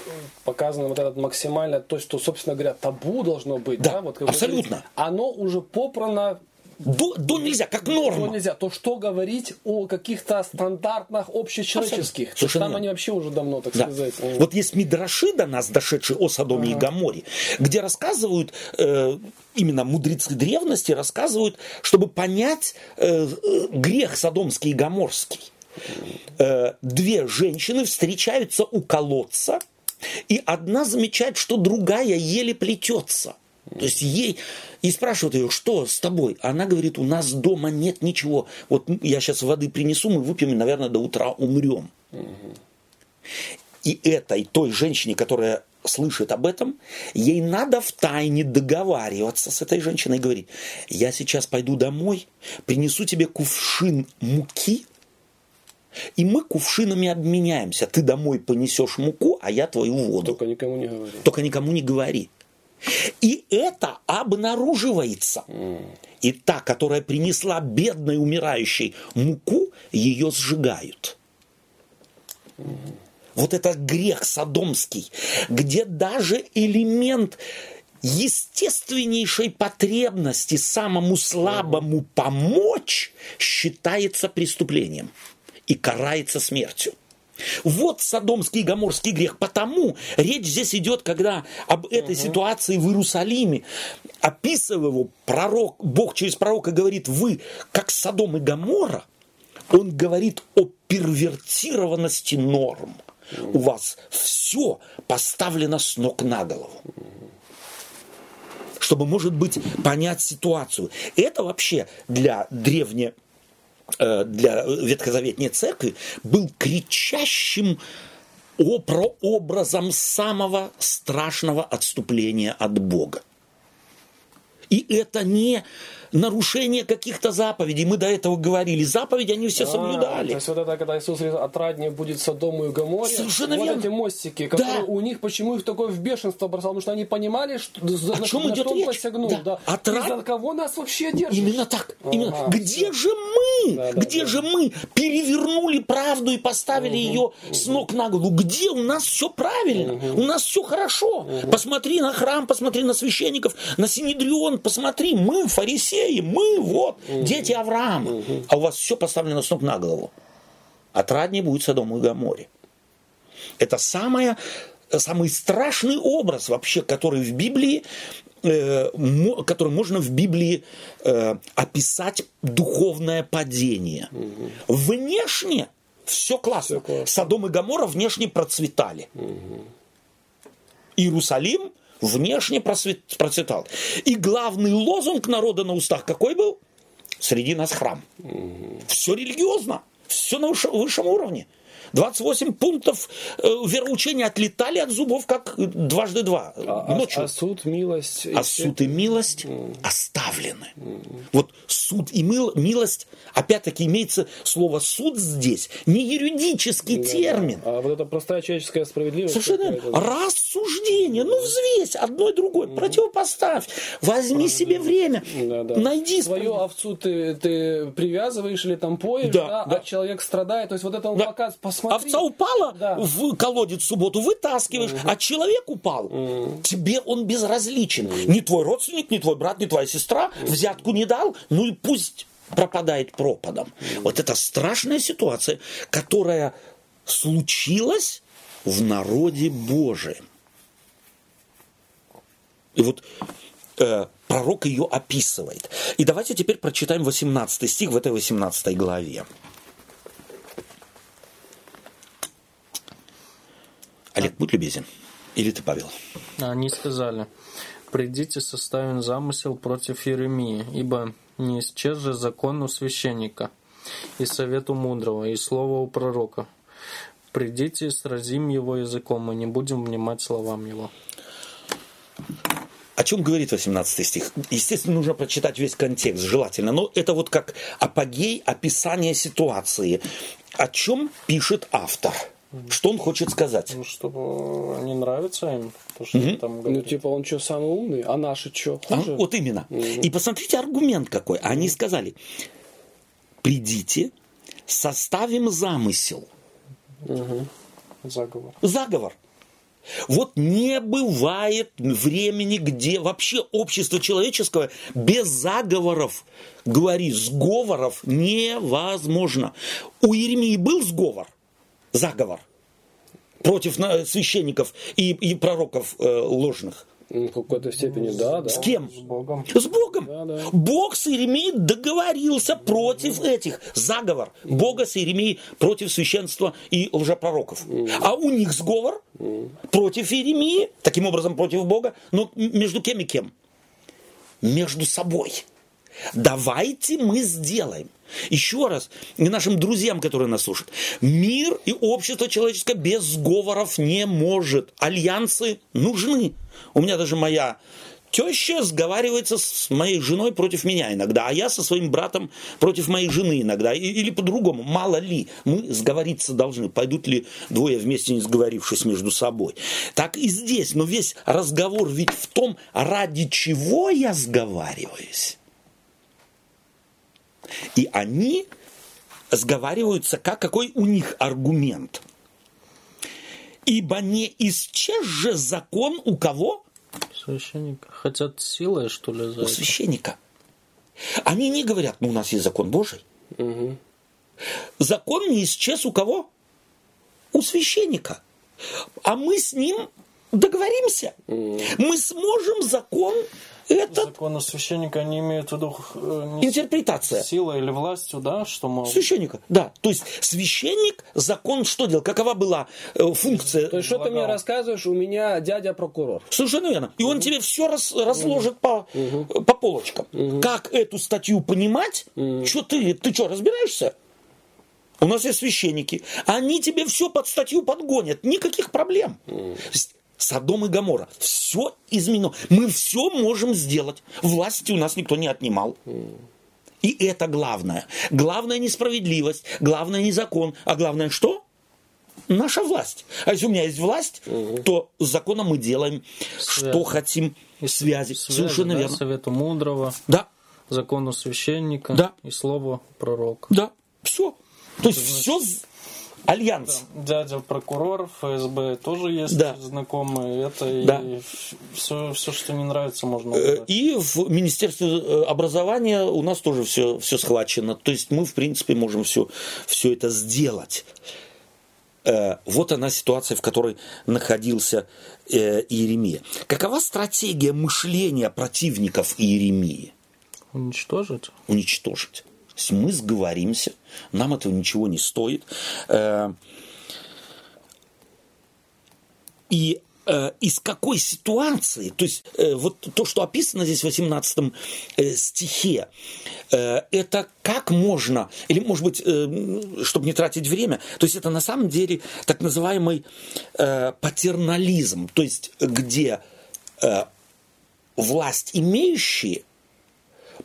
показано вот этот максимально то, что, собственно говоря, табу должно быть. Да, да? Вот, абсолютно. Говорите, оно уже попрано до, до нельзя, как норма. До нельзя. То что говорить о каких-то стандартных общечеловеческих? То там они вообще уже давно, так да. сказать. Вот есть Мидраши до нас, дошедшие о Содоме ага. и Гаморе, где рассказывают, э, именно мудрецы древности рассказывают, чтобы понять э, грех Содомский и Гаморский. Э, две женщины встречаются у колодца, и одна замечает, что другая еле плетется. То есть ей И спрашивают ее, что с тобой? Она говорит, у нас дома нет ничего. Вот я сейчас воды принесу, мы выпьем и, наверное, до утра умрем. И этой, той женщине, которая слышит об этом, ей надо в тайне договариваться с этой женщиной и говорить, я сейчас пойду домой, принесу тебе кувшин муки, и мы кувшинами обменяемся. Ты домой понесешь муку, а я твою воду. Только никому не говори. Только никому не говори. И это обнаруживается. И та, которая принесла бедной умирающей муку, ее сжигают. Вот это грех садомский, где даже элемент естественнейшей потребности самому слабому помочь считается преступлением и карается смертью. Вот садомский и гоморский грех. Потому речь здесь идет, когда об этой угу. ситуации в Иерусалиме, описывая его, пророк, Бог через пророка говорит, вы как Содом и Гомора, он говорит о первертированности норм. У вас все поставлено с ног на голову чтобы, может быть, понять ситуацию. Это вообще для древне для ветхозаветной церкви был кричащим прообразом самого страшного отступления от Бога. И это не нарушение каких-то заповедей. Мы до этого говорили. Заповеди они все а, соблюдали. То есть вот это, когда Иисус отраднее будет Содому и Гоморе. Совершенно вот верно. эти мостики, которые да. у них, почему их такое в бешенство бросал? Потому что они понимали, что, О на, чем на идет что речь? посягнул. Да. Да. Отрад... И за кого нас вообще держит? Именно так. А, Именно. Где же мы? Да, да, Где да. же мы перевернули правду и поставили ее угу. с ног на голову? Где у нас все правильно? Угу. У нас все хорошо. Угу. Посмотри на храм, посмотри на священников, на Синедрион, посмотри, мы фарисеи, мы вот. Угу дети Авраама, а у вас все поставлено с ног на голову. Отраднее будет Содому и Гаморе. Это самое, самый страшный образ вообще, который в Библии, э, который можно в Библии э, описать духовное падение. Угу. Внешне все классно. все классно. Содом и Гамора внешне процветали. Угу. Иерусалим внешне процветал. И главный лозунг народа на устах какой был? среди нас храм. Все религиозно, все на высшем уровне. 28 пунктов э, вероучения отлетали от зубов, как дважды два. А, а ночью. А, суд, милость... А суд и милость mm. оставлены. Mm. Вот суд и мил, милость, опять-таки имеется слово суд здесь, не юридический да, термин. А вот это простая человеческая справедливость. Совершенно Рассуждение. Ну, взвесь одно и другое. Mm. Противопоставь. Возьми себе время. Да, да. Найди. Свою овцу ты, ты привязываешь или там поешь, да, да, да. а человек страдает. То есть вот это он да. показывает посмотри. Овца упала да. в колодец в субботу, вытаскиваешь, угу. а человек упал. Угу. Тебе он безразличен. Угу. Не твой родственник, не твой брат, не твоя сестра угу. взятку не дал, ну и пусть пропадает пропадом. Угу. Вот это страшная ситуация, которая случилась в народе Божием. И вот э, пророк ее описывает. И давайте теперь прочитаем 18 стих в этой 18 главе. Олег, будь любезен. Или ты, Павел? Они сказали, придите, составим замысел против Еремии, ибо не исчез же закон у священника, и совету мудрого, и слово у пророка. Придите, сразим его языком, и не будем внимать словам его. О чем говорит 18 стих? Естественно, нужно прочитать весь контекст, желательно. Но это вот как апогей описания ситуации. О чем пишет автор? Что он хочет сказать? Ну, чтобы не нравится им. То, что угу. там ну, типа, он что, самый умный, а наши что, хуже? А, вот именно. Угу. И посмотрите аргумент какой. Они угу. сказали, придите, составим замысел. Угу. Заговор. Заговор. Вот не бывает времени, где вообще общество человеческое без заговоров, говори, сговоров невозможно. У Еремии был сговор – заговор против священников и, и пророков э, ложных. Ну, в какой-то степени, да, да. С кем? С Богом. С Богом. Да, да. Бог с Иеремией договорился против этих. Заговор. Бога с Иеремией против священства и лжепророков. А у них сговор против Иеремии, таким образом против Бога. Но между кем и кем? между собой. Давайте мы сделаем. Еще раз, и нашим друзьям, которые нас слушают, мир и общество человеческое без сговоров не может. Альянсы нужны. У меня даже моя теща сговаривается с моей женой против меня иногда, а я со своим братом против моей жены иногда. Или по-другому, мало ли, мы сговориться должны. Пойдут ли двое вместе, не сговорившись между собой. Так и здесь. Но весь разговор ведь в том, ради чего я сговариваюсь. И они сговариваются, как какой у них аргумент. Ибо не исчез же закон у кого? Священника. Хотят силой, что ли, за У это? священника. Они не говорят, ну у нас есть закон Божий. Мгм. Закон не исчез у кого? У священника. А мы с ним договоримся. Мы сможем закон этот Законы священника не имеют в виду э, не интерпретация. силой или властью, да, что мы... Священника, да. То есть священник закон что делал? Какова была э, функция? То есть, что ты мне рассказываешь, у меня дядя прокурор. Совершенно верно. И он тебе все раз, разложит по, по полочкам. Как эту статью понимать? Что ты, ты что, разбираешься? У нас есть священники. Они тебе все под статью подгонят. Никаких проблем. Есть Содом и Гамора. Все изменено. Мы все можем сделать. Власти у нас никто не отнимал. И это главное. Главное несправедливость, главное не закон, а главное что? Наша власть. А если у меня есть власть, то с законом мы делаем, что Связи. хотим. Связи. Связи, Совершенно да, верно. Совету мудрого, Да, закону священника Да. и слову пророка. да, все. То есть все альянс. Дядя прокурор, ФСБ тоже есть Да. знакомые. Это Да. и все, все, что не нравится, можно Э, убрать. И в Министерстве э, образования у нас тоже все, все схвачено. То есть мы, в принципе, можем все, все это сделать. Э, Вот она ситуация, в которой находился Иеремия. Какова стратегия мышления противников Иеремии? Уничтожить? уничтожить. Есть мы сговоримся, нам этого ничего не стоит. Э, И э, из какой ситуации, то есть э, вот то, что описано здесь в 18 э, стихе, это как можно, или может быть, чтобы не тратить время, то есть это на самом деле так называемый патернализм, то есть где власть имеющие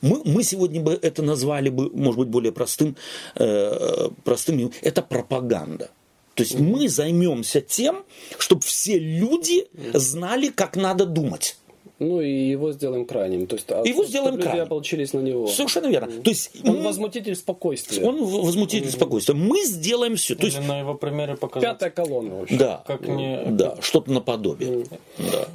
мы, мы сегодня бы это назвали бы, может быть, более простым, э, простым. Это пропаганда. То есть мы займемся тем, чтобы все люди знали, как надо думать. Ну и его сделаем крайним. То есть, а Его сделаем люди крайним. ополчились на него. Совершенно верно. То есть Он мы- возмутитель спокойствия. он возмутитель спокойствия. Мы сделаем все. То есть, Или на его примере показать, Пятая колонна вообще. да, как не- да, что-то наподобие. Да.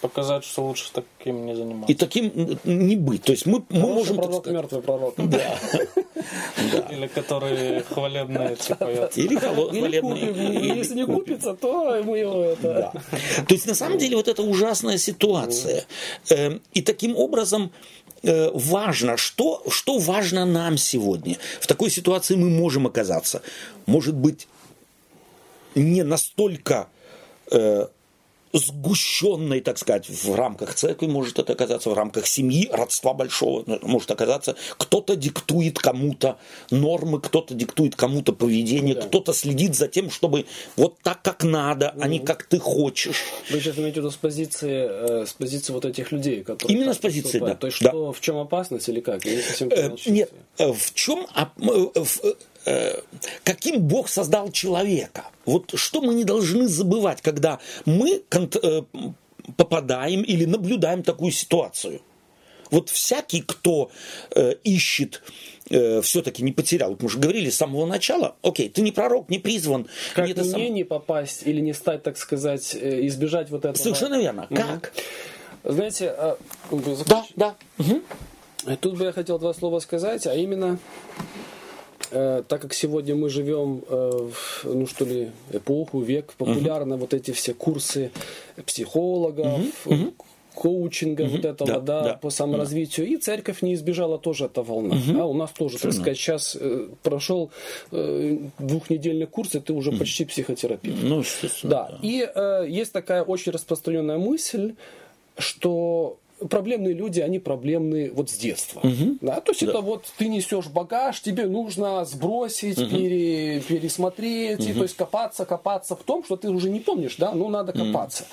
Показать, что лучше таким не заниматься. И таким не быть. То есть мы, мы Хороший можем... пророк, сказать, мертвый пророк. Или которые хвалебные поют. Или хвалебные-. Если не купится, то мы его это... То есть на самом деле вот это ужасная ситуация. Эм, И таким образом э, важно, что, что важно нам сегодня. В такой ситуации мы можем оказаться. Может быть, не настолько э, сгущенной, так сказать, в рамках церкви может это оказаться, в рамках семьи, родства большого ну, может оказаться. Кто-то диктует кому-то нормы, кто-то диктует кому-то поведение, кто-то следит за тем, чтобы вот так, как надо, а не как ты хочешь. Вы сейчас имеете в виду с позиции, э, с позиции вот этих людей, которые... Именно с позиции, поступают. да. То есть Да. что, в чем опасность или как? Я не совсем Э, Нет, э, в чем, оп- э, в, э, каким Бог создал человека? Вот что мы не должны забывать, когда мы э, попадаем или наблюдаем такую ситуацию. Вот всякий, кто э, ищет, все-таки не потерял. Вот мы же говорили с самого начала, окей, ты не пророк, не призван. Как не это мне сам- не попасть или не стать, так сказать, э, избежать вот этого? Совершенно верно. Мгм. Как? Знаете, а, Да, да. Э, Тут бы я хотел два слова сказать, а именно, э, так как сегодня мы живем, э, в, ну что ли, эпоху, век, популярны вот эти все курсы психологов, коучинга вот этого, Да, да, да. по саморазвитию, и церковь не избежала тоже эта волна. А у нас тоже, так сказать, сейчас э, прошел э, двухнедельный курс, и ты уже почти психотерапевт. Ну, естественно. Да. И э, есть такая очень распространенная мысль, что проблемные люди, они проблемные вот с детства. Да? То есть Да. это вот ты несешь багаж, тебе нужно сбросить, пере- пересмотреть, и, то есть копаться, копаться в том, что ты уже не помнишь, да, ну надо копаться.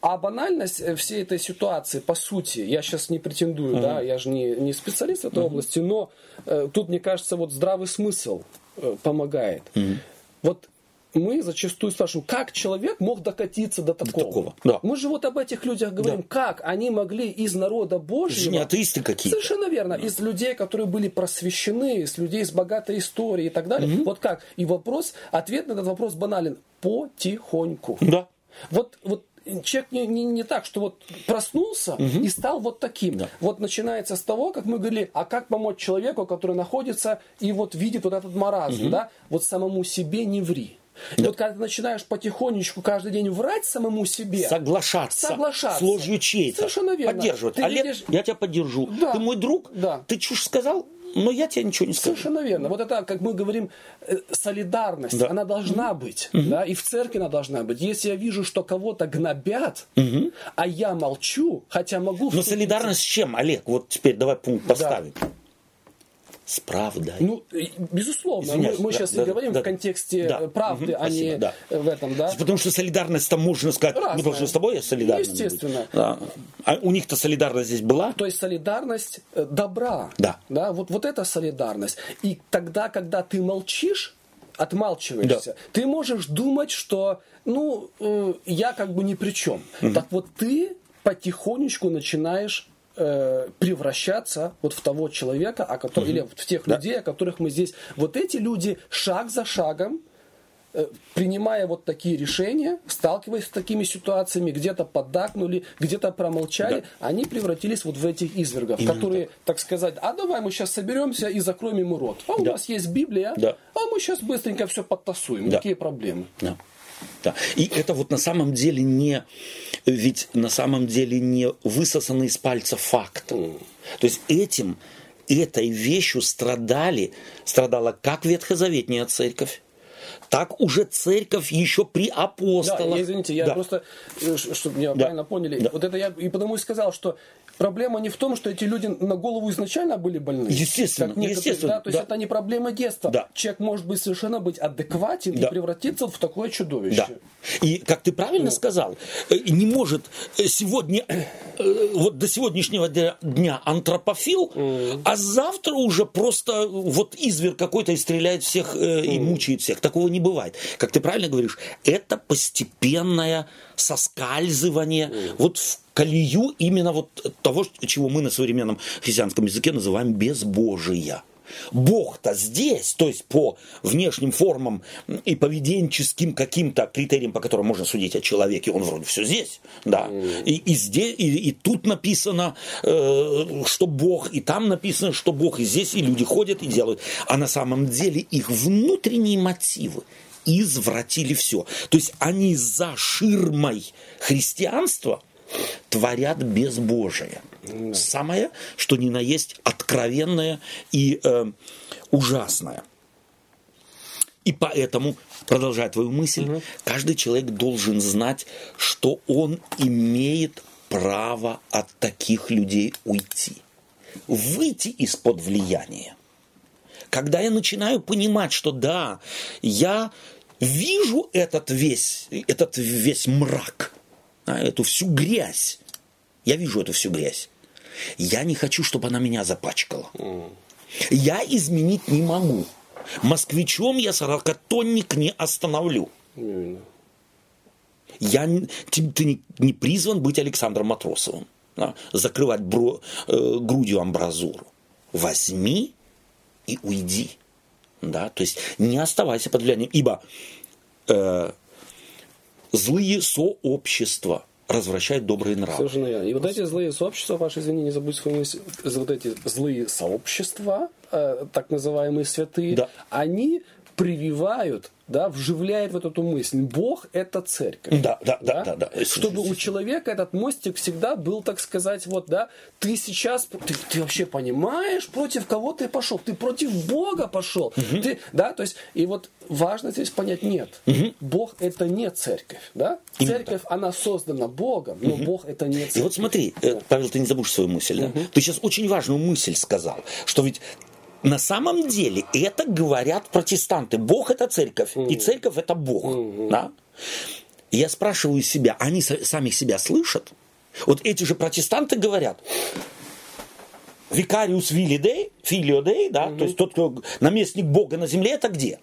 А банальность э, всей этой ситуации, по сути, я сейчас не претендую, да, я же не, не специалист в этой области, но э, тут, мне кажется, вот здравый смысл э, помогает. Вот мы зачастую спрашиваем, как человек мог докатиться до такого? такого, да. Мы же вот об этих людях говорим, как они могли из народа Божьего... не атеисты какие-то. Совершенно верно. Из людей, которые были просвещены, из людей с богатой историей и так далее. Вот как? И вопрос, ответ на этот вопрос банален. Потихоньку. Да. Вот, вот человек не, не, не так, что вот проснулся и стал вот таким. Да. Вот начинается с того, как мы говорили, а как помочь человеку, который находится и вот видит вот этот маразм, да? Вот самому себе не ври. И вот когда ты начинаешь потихонечку каждый день врать самому себе, Соглашаться, Соглашаться. с ложью чьей-то. Совершенно верно. Поддерживать. Ты Олег, видишь- я тебя поддержу. Да. Ты мой друг, Да. ты чушь сказал, но я тебе ничего не скажу. Совершенно верно. Вот это, как мы говорим, э, солидарность, Да. она должна быть. Да? И в церкви она должна быть. Если я вижу, что кого-то гнобят, а я молчу, хотя могу... Но солидарность с чем, Олег? Вот теперь давай пункт поставим. С правдой. Ну, безусловно. Извиняюсь, мы да, сейчас да, и говорим да. в контексте Да. э, правды, Мгм, а не спасибо, да. в этом, да? Потому что солидарность там можно сказать, Разная. не потому что с тобой я солидарен. Ну, естественно. Да. А у них-то солидарность здесь была? То есть солидарность э, добра. Да. да вот, вот это солидарность. И тогда, когда ты молчишь, отмалчиваешься, ты можешь думать, что ну, э, я как бы ни при чем. Так вот ты потихонечку начинаешь э, превращаться вот в того человека, о котором, или в тех людей, о которых мы здесь. Вот эти люди шаг за шагом э, принимая вот такие решения, сталкиваясь с такими ситуациями, где-то поддакнули, где-то промолчали, они превратились вот в этих извергов, которые, так сказать, а давай мы сейчас соберемся и закроем ему рот. А у Да. нас есть Библия, Да. а мы сейчас быстренько все подтасуем. Да. Какие проблемы? Да. Да. И это вот на самом деле не, ведь на самом деле не высосанный из пальца факт. То есть этим, этой вещью страдали, страдала как ветхозаветняя церковь, так уже церковь еще при Да, апостолах. я, извините, я Да. просто, э, чтобы меня Да. правильно поняли, Да. вот это я и потому и сказал, что проблема не в том, что эти люди на голову изначально были больны. Естественно, естественно, да, то есть да. это не проблема детства. Да. Человек может быть совершенно быть адекватен Да. и превратиться в такое чудовище. Да. И как ты правильно сказал, э, не может э, сегодня, э, вот до сегодняшнего дня- антропофил, а завтра уже просто вот изверг какой-то и стреляет всех и мучает всех. Такого не бывает. Как ты правильно говоришь, это постепенное соскальзывание вот в колею именно вот того, чего мы на современном христианском языке называем безбожия. Бог-то здесь, то есть по внешним формам и поведенческим каким-то критериям, по которым можно судить о человеке, он вроде все здесь, да. И, и здесь, и, и тут написано, э, что Бог, и там написано, что Бог, и здесь, и люди ходят и делают. А на самом деле их внутренние мотивы извратили все. То есть они за ширмой христианства творят безбожие. Самое, что ни на есть откровенное и э, ужасное. И поэтому, продолжая твою мысль, каждый человек должен знать, что он имеет право от таких людей уйти. Выйти из-под влияния. Когда я начинаю понимать, что да, я вижу этот весь, этот весь мрак, а, эту всю грязь, я вижу эту всю грязь. Я не хочу, чтобы она меня запачкала. Я изменить не могу. Москвичом я сорокатонник не остановлю. Я, ты, ты не, не призван быть Александром Матросовым, да, закрывать бро- э, грудью амбразуру. Возьми и уйди. Да, то есть не оставайся под влиянием, ибо э, злые сообщества развращают добрые нравы. Совершенно верно. И вот эти злые сообщества, ваши извини, не забудьте свою мысль, вот эти злые сообщества, э, так называемые святые, Да. они прививают, да, вживляет в эту мысль. Бог – это церковь. Да, да, да, да. да, Чтобы у человека этот мостик всегда был, так сказать, вот, да, ты сейчас, ты, ты вообще понимаешь, против кого ты пошел? Ты против Бога пошел. Угу. Ты, да, то есть, и вот важно здесь понять, нет, угу. Бог – это не церковь, да? Именно церковь, так. она создана Богом, но угу. Бог – это не церковь. И вот смотри, да. Э, Павел, ты не забудешь свою мысль, да? Угу. Ты сейчас очень важную мысль сказал, что ведь на самом деле это говорят протестанты. Бог это церковь, mm. и церковь это Бог. Mm-hmm. Да? Я спрашиваю себя, они сами себя слышат? Вот эти же протестанты говорят, викариус филидей, филиодей, да, mm-hmm. то есть тот, кто наместник Бога на земле, это где?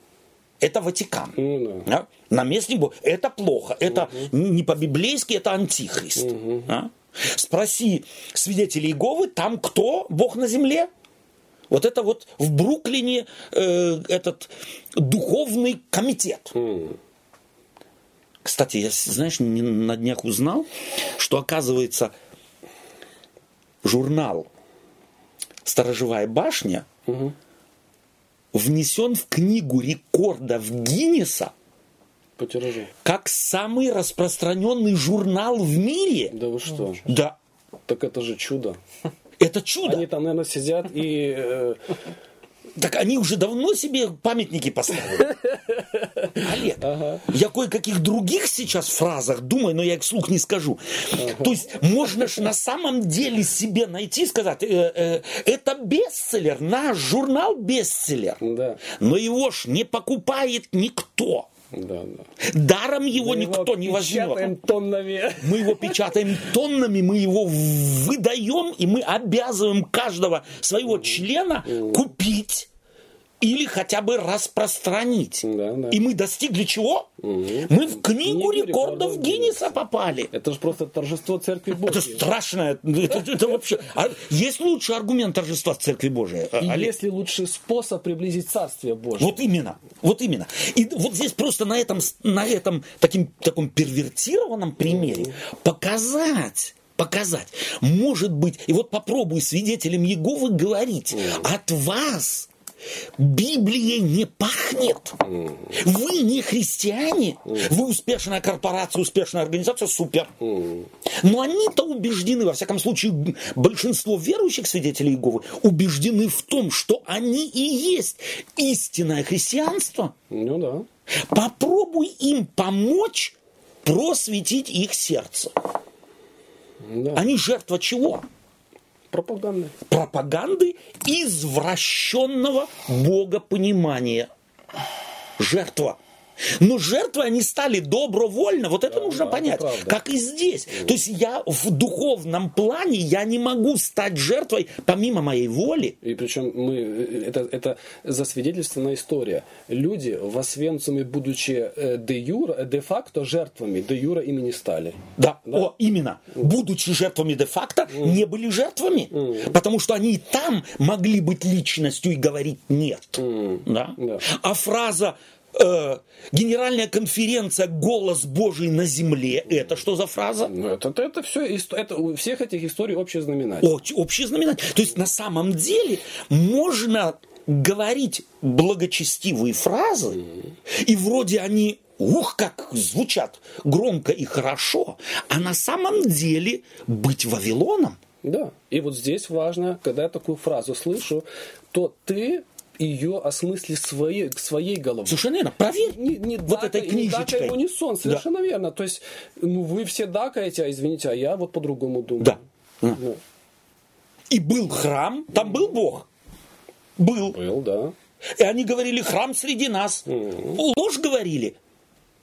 Это Ватикан. Mm-hmm. Да? Наместник Бога. Это плохо. Это mm-hmm. не по-библейски, это антихрист. Mm-hmm. Да? Спроси свидетелей Иеговы, там кто Бог на земле? Вот это вот в Бруклине э, этот духовный комитет. Mm. Кстати, я, знаешь, не на днях узнал, что оказывается журнал «Сторожевая башня» угу. внесен в книгу рекордов Гиннеса по тиражу. как самый распространенный журнал в мире. Да вы что? Да. Так это же чудо. Это чудо. Они там, наверное, сидят и... Э... Так они уже давно себе памятники поставили. Олег, ага. я кое-каких других сейчас фразах думаю, но я их вслух не скажу. Ага. То есть можно же на самом деле себе найти, сказать, э, э, это бестселлер, наш журнал бестселлер. Да. Но его ж не покупает никто. Да, да. Даром его мы никто его не возьмет. тоннами. Мы его печатаем тоннами, мы его выдаем, и мы обязываем каждого своего члена купить или хотя бы распространить. Да, да. И мы достигли чего? Угу. Мы в книгу, книгу рекордов, рекордов Гиннеса попали. Это же просто торжество Церкви Божьей. Это страшное. Это, это вообще. А есть лучший аргумент торжества Церкви Божией? И Олег? есть ли лучший способ приблизить Царствие Божие? Вот именно. Вот именно. И вот здесь просто на этом, на этом таким, таком первертированном примере угу. показать показать. Может быть, и вот попробуй свидетелям Еговы говорить, от вас Библией не пахнет. Вы не христиане. Вы успешная корпорация, успешная организация, супер. Но они-то убеждены, во всяком случае, большинство верующих свидетелей Иеговы убеждены в том, что они и есть истинное христианство. Ну да. Попробуй им помочь просветить их сердце. Да. Они жертва чего? Пропаганды. Пропаганды извращенного богопонимания. Жертва но жертвы они стали добровольно. Вот это да, нужно да, понять. Это как и здесь. Mm. То есть я в духовном плане я не могу стать жертвой помимо моей воли. И причем мы это, это засвидетельственная история. Люди в Освенциуме, будучи э, де юра, э, де-факто жертвами, де юра ими не стали. Да, да? О, именно. Mm. Будучи жертвами де-факто, mm. не были жертвами. Mm. Потому что они и там могли быть личностью и говорить нет. Mm. Да? Да. А фраза э, генеральная конференция «Голос Божий на земле» – это что за фраза? Ну, это, это, это все, это, у всех этих историй общий знаменатель. О, общий знаменатель. То есть, на самом деле, можно говорить благочестивые фразы, и вроде они ух, как звучат громко и хорошо, а на самом деле быть Вавилоном. Да, и вот здесь важно, когда я такую фразу слышу, то ты ее осмысли своей, своей головой. Совершенно верно. Проверь не, не вот дака, этой книжечкой. Не унисон, совершенно да. верно. То есть, ну, вы все дакаете, а извините, а я вот по-другому думаю. Да. да. И был храм, там был Бог. Был. Был, да. И они говорили, храм среди нас. Mm-hmm. Ложь говорили.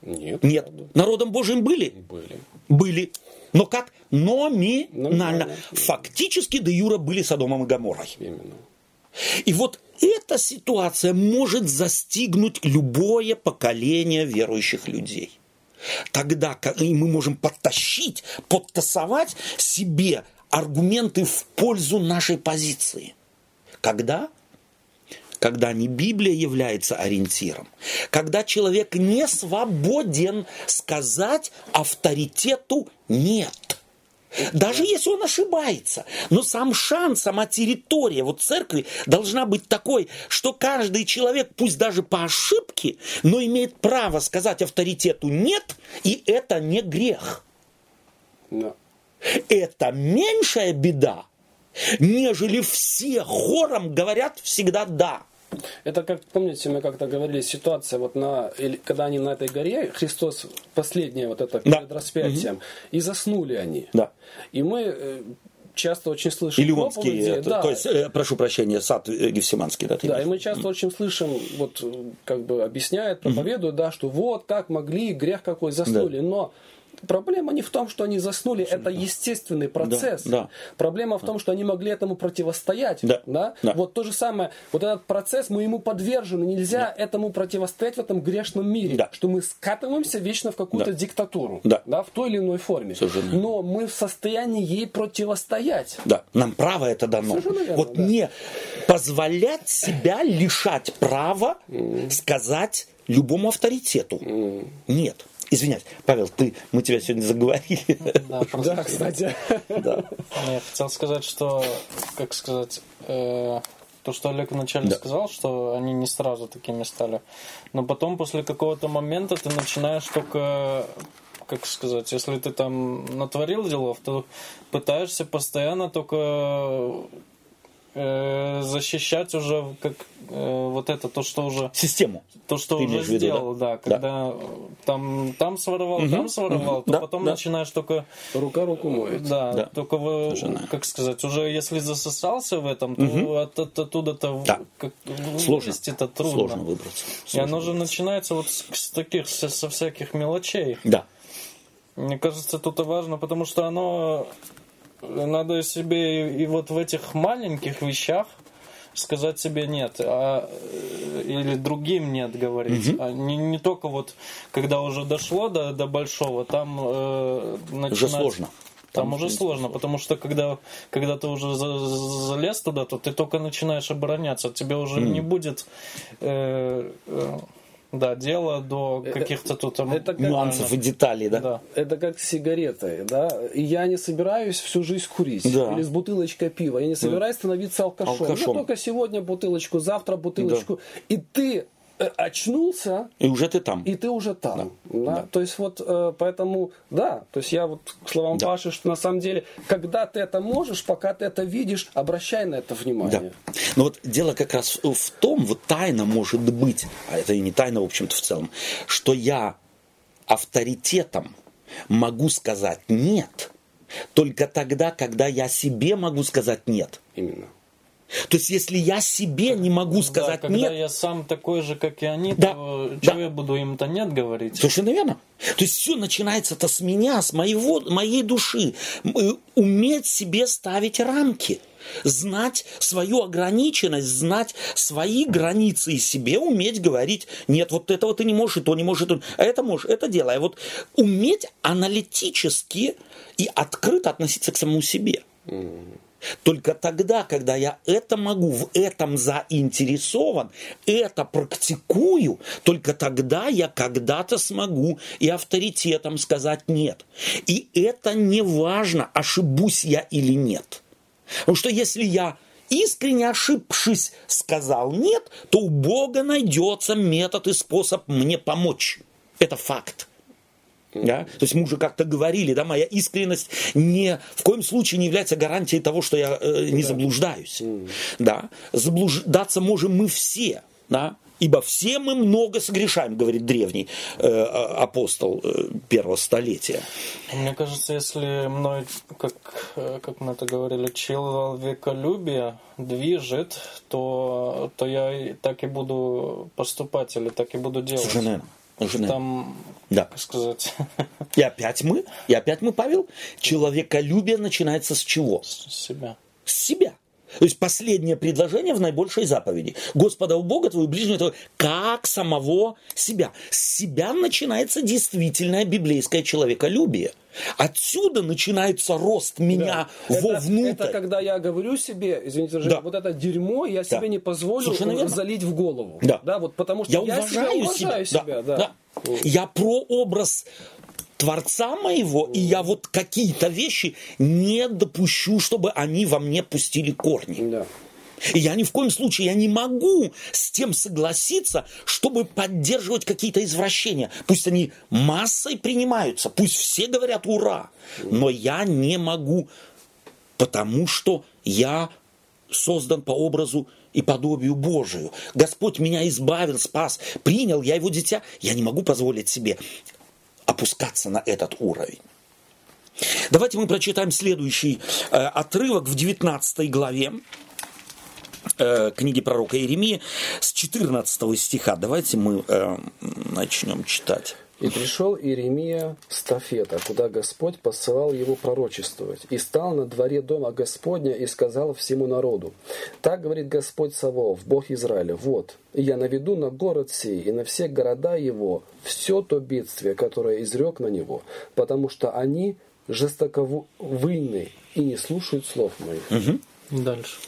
Нет. Нет. Правда. Народом Божьим были? Были. Были. Но как? Номинально. Номинально. Фактически до Юра были Содомом и Гаморой. Именно. И вот эта ситуация может застигнуть любое поколение верующих людей. Тогда мы можем подтащить, подтасовать себе аргументы в пользу нашей позиции. Когда? Когда не Библия является ориентиром, когда человек не свободен сказать авторитету «нет». Даже если он ошибается. Но сам шанс, сама территория вот церкви должна быть такой, что каждый человек, пусть даже по ошибке, но имеет право сказать авторитету «нет», и это не грех. Да. Это меньшая беда, нежели все хором говорят всегда «да». Это как, помните, мы как-то говорили, ситуация вот на, или, когда они на этой горе, Христос последнее вот это Да. перед распятием, Мгм. и заснули они. Да. И мы э, часто очень слышим Илионский, проповеди, это, да, то есть, э, прошу прощения, сад э, Гефсиманский. Да, Да, и мы часто очень слышим, вот э, как бы объясняют, проповедуют, да, что вот как могли, грех какой, заснули. Но проблема не в том, что они заснули, это естественный процесс. да. Проблема в том, что они могли этому противостоять. Да, да. Вот то же самое, вот этот процесс, мы ему подвержены, нельзя этому противостоять в этом грешном мире. Да. Что мы скатываемся вечно в какую-то Да. диктатуру. Да. в той или иной форме. Совершенно. Но мы в состоянии ей противостоять. Да, нам право это дано. Совершенно верно, вот да. не позволять себя лишать права сказать любому авторитету. Нет. Извиняюсь, Павел, ты, мы тебя сегодня заговорили. Да, просто- Да, кстати. Да. Я хотел сказать, что, как сказать, э, то, что Олег вначале Да. сказал, что они не сразу такими стали. Но потом, после какого-то момента, ты начинаешь только, как сказать, если ты там натворил делов, то пытаешься постоянно только э, защищать уже как э, вот это то, что уже Систему. то, что Ты уже в виду, сделал, да? да, когда там там своровал, Мгм, там своровал, мгм, то да, потом да. начинаешь только Рука руку моет. да, Да. только вы, Совершенно. как сказать, уже если засосался в этом, то Мгм. от, от- оттуда-то Да. как, Сложно. это трудно. Сложно выбраться. И Сложно оно же выбраться. начинается вот с, с таких, со, со всяких мелочей. Да. Мне кажется, тут и важно, потому что оно надо себе и, и вот в этих маленьких вещах сказать себе нет, а, э, или другим нет говорить. А не, не только вот, когда уже дошло до, до большого, там э, Уже начинать- сложно. Там, Там, уже принципе, сложно, потому что когда, когда ты уже за- за- залез туда, то ты только начинаешь обороняться. Тебе уже не будет э, э, да, дела до каких-то тут там это как- Нюансов и деталей, да? Да. Это как с сигаретой, да? Я не собираюсь всю жизнь курить. Да. Или с бутылочкой пива. Я не собираюсь становиться алкашом. Алкашом. Я только сегодня бутылочку, завтра бутылочку. И ты э, очнулся, И уже ты там. и ты уже там. Да. Да. То есть вот э, поэтому, да, то есть я вот к словам Да. Паши, что на самом деле, когда ты это можешь, пока ты это видишь, обращай на это Да. внимание. Но вот дело как раз в том, вот тайна может быть, а это и не тайна, в общем-то, в целом, что я авторитетом могу сказать «нет», только тогда, когда я себе могу сказать «нет». Именно. То есть, если я себе не могу сказать да, когда «нет», я сам такой же, как и они, Да, то да. чего я буду им-то нет говорить? Совершенно верно. То есть все начинается-то с меня, с моего, моей души. Э, Уметь себе ставить рамки. Знать свою ограниченность, знать свои границы и себе уметь говорить, нет, вот этого ты не можешь, и то не можешь, и то, а это можешь, это делай. А вот уметь аналитически и открыто относиться к самому себе. Только тогда, когда я это могу, в этом заинтересован, это практикую, только тогда я когда-то смогу и авторитетом сказать нет. И это не важно, ошибусь я или нет. Потому что если я искренне ошибшись сказал нет, то у Бога найдется метод и способ мне помочь. Это факт. Да? То есть мы уже как-то говорили, да, моя искренность не, в коем случае не является гарантией того, что я э, не заблуждаюсь. Да? Заблуждаться можем мы все. Да? Ибо все мы много согрешаем, говорит древний э, а- апостол э, первого столетия. Мне кажется, если мной, как, э, как мы это говорили, человеколюбие движет, то, то я так и буду поступать или так и буду делать. Совершенно верно. Там, Да. как сказать, И опять мы, и опять мы, Павел, человеколюбие начинается с чего? себя. С себя. То есть последнее предложение в наибольшей заповеди. Господа у Бога твоего ближнего твоего, как самого себя. С себя начинается действительное библейское человеколюбие. Отсюда начинается рост меня Это- вовнутрь. Это, когда я говорю себе, извините, Жень, Да. вот это дерьмо я себе Да. не позволю Совершенно верно. залить в голову. Да. вот потому что Я я, уважаю себя уважаю себя. себя, Да, да. да. Я прообраз Творца моего, и я вот какие-то вещи не допущу, чтобы они во мне пустили корни. Да. И я ни в коем случае я не могу с тем согласиться, чтобы поддерживать какие-то извращения. Пусть они массой принимаются, пусть все говорят ура, но я не могу, потому что я создан по образу и подобию Божию. Господь меня избавил, спас, принял, я его дитя. Я не могу позволить себе опускаться на этот уровень. Давайте мы прочитаем следующий э, отрывок в 19 главе э, книги пророка Иеремии с 14 стиха. Давайте мы э, начнем читать. И пришел Иеремия с Тафета, куда Господь посылал его пророчествовать, и стал на дворе дома Господня и сказал всему народу, «Так говорит Господь Савов, Бог Израиля, вот, я наведу на город сей и на все города его все то бедствие, которое изрек на него, потому что они жестоковыйны и не слушают слов моих». Угу. Дальше.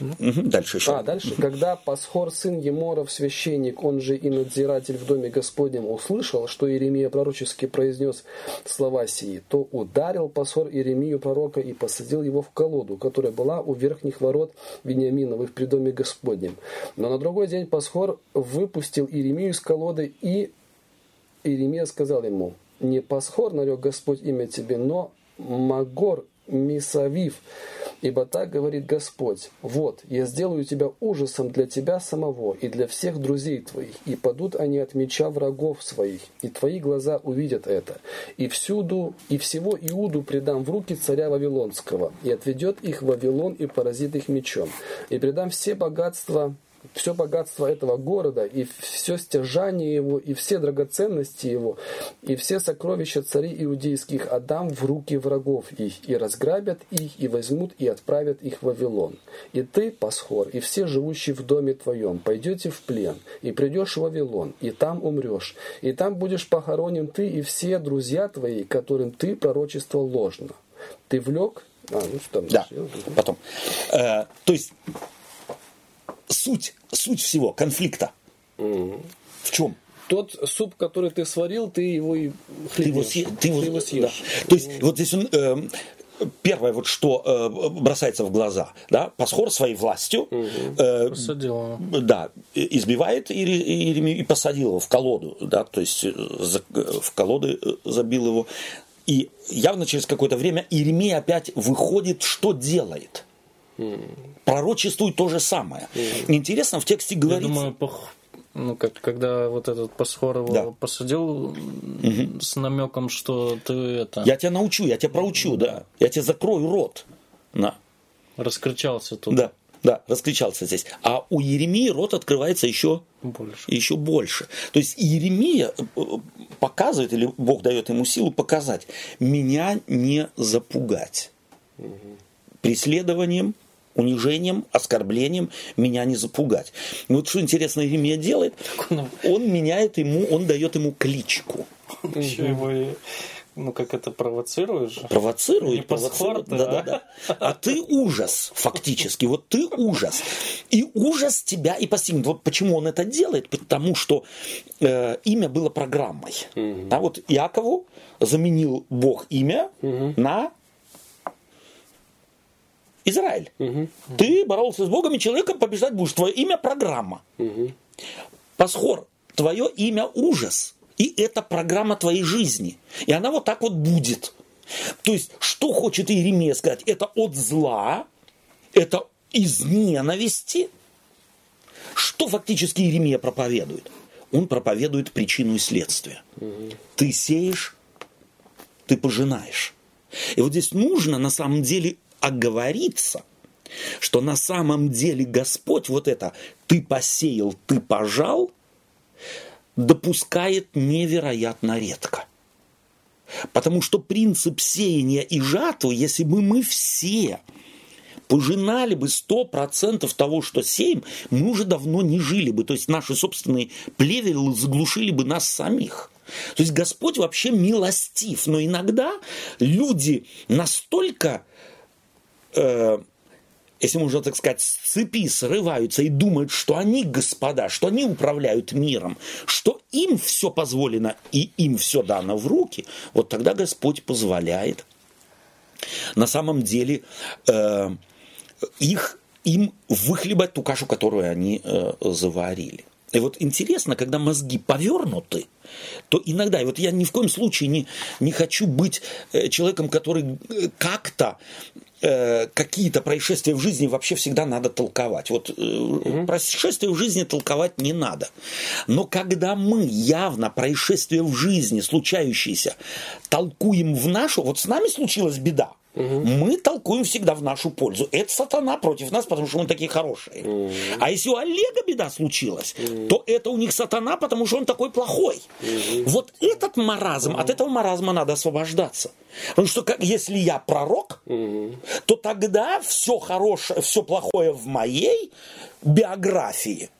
Угу, дальше еще. А, дальше. Когда Пасхор, сын Еморов, священник, он же и надзиратель в доме Господнем, услышал, что Иеремия пророчески произнес слова сии, то ударил Пасхор Иеремию пророка и посадил его в колоду, которая была у верхних ворот Вениаминовых при доме Господнем. Но на другой день Пасхор выпустил Иеремию из колоды, и Иеремия сказал ему, не Пасхор нарек Господь имя тебе, но Магор Мисавив, Ибо так говорит Господь, вот, я сделаю тебя ужасом для тебя самого и для всех друзей твоих, и падут они от меча врагов своих, и твои глаза увидят это. И всюду, и всего Иуду предам в руки царя Вавилонского, и отведет их в Вавилон и поразит их мечом, и предам все богатства все богатство этого города, и все стяжание его, и все драгоценности его, и все сокровища царей иудейских отдам в руки врагов их, и разграбят их, и возьмут, и отправят их в Вавилон. И ты, Пасхор, и все живущие в доме твоем, пойдете в плен, и придешь в Вавилон, и там умрешь, и там будешь похоронен ты и все друзья твои, которым ты пророчествовал ложно. Ты влек а, ну что там? Да, потом. Э, то есть суть, суть всего конфликта. Угу. В чем? Тот суп, который ты сварил, ты его и. Ты его, съе, ты его, ты его съешь. Да. То есть, вот здесь он... Э, первое, вот что э, бросается в глаза, да, Пасхор своей властью э, посадил. да, избивает Иеремию и посадил его в колоду, да, то есть э, за, в колоды э, забил его. И явно через какое-то время Иеремия опять выходит, что делает – Пророчествует то же самое. Интересно, в тексте говорится... Я думаю, ну, как, когда вот этот Пасхор его да. посадил угу. с намеком, что ты это... Я тебя научу, я тебя проучу, да. Я тебе закрою рот. На. Раскричался тут. Да, да, раскричался здесь. А у Еремии рот открывается еще больше. еще больше. То есть Еремия э, показывает, или Бог дает ему силу показать, меня не запугать. Угу. Преследованием, унижением, оскорблением меня не запугать. И вот что интересно Еремия делает, он меняет ему, он дает ему кличку. Еще его ну, как это провоцируешь? Провоцирует, не провоцирует. Да, да, да. А ты ужас, фактически. Вот ты ужас. И ужас тебя и постигнет. Вот почему он это делает? Потому что э, имя было программой. Угу. Да, вот Якову заменил Бог имя угу. на Израиль. Угу. Ты боролся с Богом и человеком побеждать будешь. Твое имя программа. Угу. Пасхор, твое имя ужас. И это программа твоей жизни. И она вот так вот будет. То есть, что хочет Иеремия сказать? Это от зла, это из ненависти. Что фактически Иеремия проповедует? Он проповедует причину и следствие. Угу. Ты сеешь, ты пожинаешь. И вот здесь нужно на самом деле оговориться, что на самом деле Господь вот это «ты посеял, ты пожал» допускает невероятно редко. Потому что принцип сеяния и жатвы, если бы мы все пожинали бы сто процентов того, что сеем, мы уже давно не жили бы. То есть наши собственные плевелы заглушили бы нас самих. То есть Господь вообще милостив, но иногда люди настолько э, если можно так сказать, с цепи срываются и думают, что они господа, что они управляют миром, что им все позволено и им все дано в руки, вот тогда Господь позволяет на самом деле э, их, им выхлебать ту кашу, которую они э, заварили. И вот интересно, когда мозги повернуты, то иногда, и вот я ни в коем случае не, не хочу быть э, человеком, который э, как-то э, какие-то происшествия в жизни вообще всегда надо толковать. Вот mm-hmm. происшествия в жизни толковать не надо. Но когда мы явно происшествия в жизни, случающиеся, толкуем в нашу, вот с нами случилась беда, Угу. Мы толкуем всегда в нашу пользу. Это сатана против нас, потому что мы такие хорошие. Угу. А если у Олега беда случилась, угу. то это у них сатана, потому что он такой плохой. Угу. Вот этот маразм, угу. от этого маразма надо освобождаться. Потому что как, если я пророк, угу. то тогда все хорошее, все плохое в моей биографии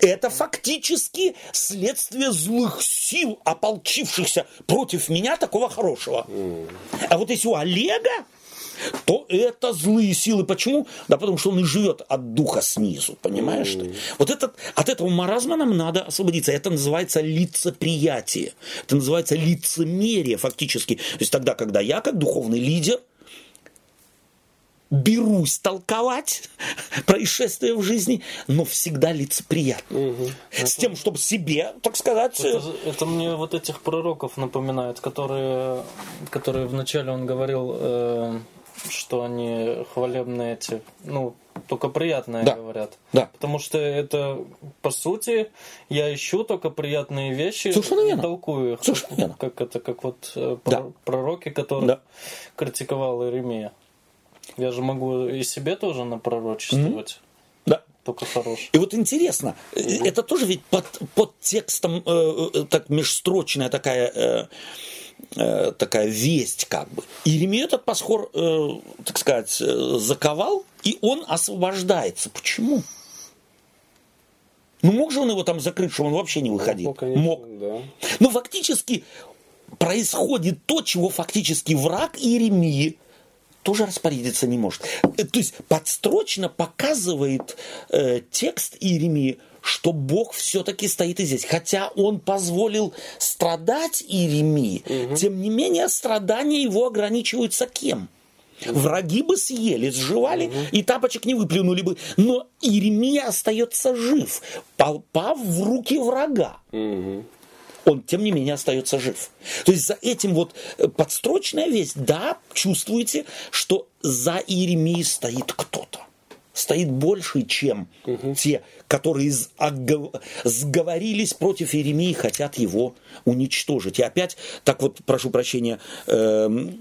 это фактически следствие злых сил, ополчившихся против меня такого хорошего. А вот если у Олега то это злые силы. Почему? Да потому что он и живет от духа снизу, понимаешь mm. ты? Вот этот, от этого маразма нам надо освободиться. Это называется лицеприятие. Это называется лицемерие фактически. То есть тогда, когда я, как духовный лидер, берусь толковать происшествия в жизни, но всегда лицеприятно. Угу. С тем, чтобы себе, так сказать... Это, это мне вот этих пророков напоминает, которые, которые вначале он говорил... Э что они хвалебные эти, ну, только приятные да. говорят. Да. Потому что это, по сути, я ищу только приятные вещи Совершенно и толкую их. Совершенно верно. Как это, как вот э, да. пророки, которые да. критиковал Иеремия. Я же могу и себе тоже напророчествовать. Mm-hmm. Да. Только хороший. И вот интересно, mm-hmm. это тоже ведь под, под текстом э, э, так межстрочная такая э, Э, такая весть как бы. И Иеремия этот пасхор, э, так сказать, э, заковал, и он освобождается. Почему? Ну, мог же он его там закрыть, что он вообще не выходил? Ну, конечно, мог. Да. Но фактически происходит то, чего фактически враг Иеремии тоже распорядиться не может. Э, то есть подстрочно показывает э, текст Иеремии, что Бог все-таки стоит и здесь. Хотя он позволил страдать Иеремии, угу. тем не менее страдания его ограничиваются кем? Враги бы съели, сживали, угу. и тапочек не выплюнули бы. Но Иеремия остается жив, попав в руки врага. Угу. Он, тем не менее, остается жив. То есть за этим вот э, подстрочная весть, да, чувствуете, что за Иеремией стоит кто-то стоит больше, чем угу. те, которые сговорились против Иеремии, хотят его уничтожить. И опять, так вот, прошу прощения, эм,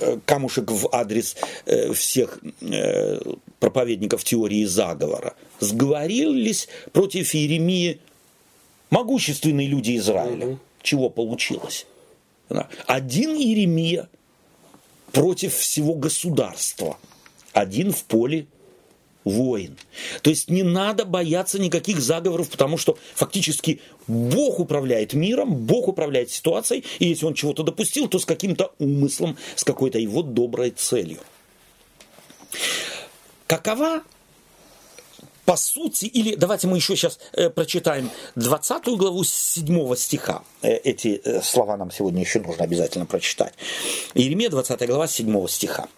э, камушек в адрес э, всех э, проповедников теории заговора. Сговорились против Иеремии могущественные люди Израиля. Угу. Чего получилось? Один Иеремия против всего государства. Один в поле воин. То есть не надо бояться никаких заговоров, потому что фактически Бог управляет миром, Бог управляет ситуацией, и если он чего-то допустил, то с каким-то умыслом, с какой-то его доброй целью. Какова по сути, или давайте мы еще сейчас э, прочитаем 20 главу 7 стиха. Э, эти э, слова нам сегодня еще нужно обязательно прочитать. Иеремия 20 глава 7 стиха.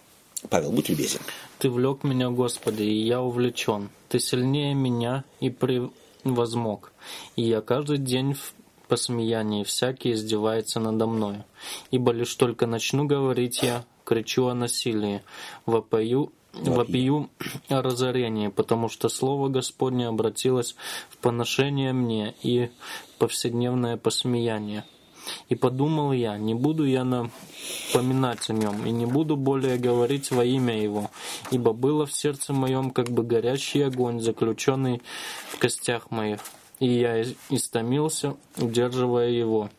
Павел, будь любезен. Ты влек меня, Господи, и я увлечен. Ты сильнее меня и превозмог. И я каждый день в посмеянии всякий издевается надо мною. Ибо лишь только начну говорить я, кричу о насилии, вопою, вопию о разорении, потому что Слово Господне обратилось в поношение мне и повседневное посмеяние. И подумал я, не буду я напоминать о нем, и не буду более говорить во имя его, ибо было в сердце моем как бы горящий огонь, заключенный в костях моих, и я истомился, удерживая его,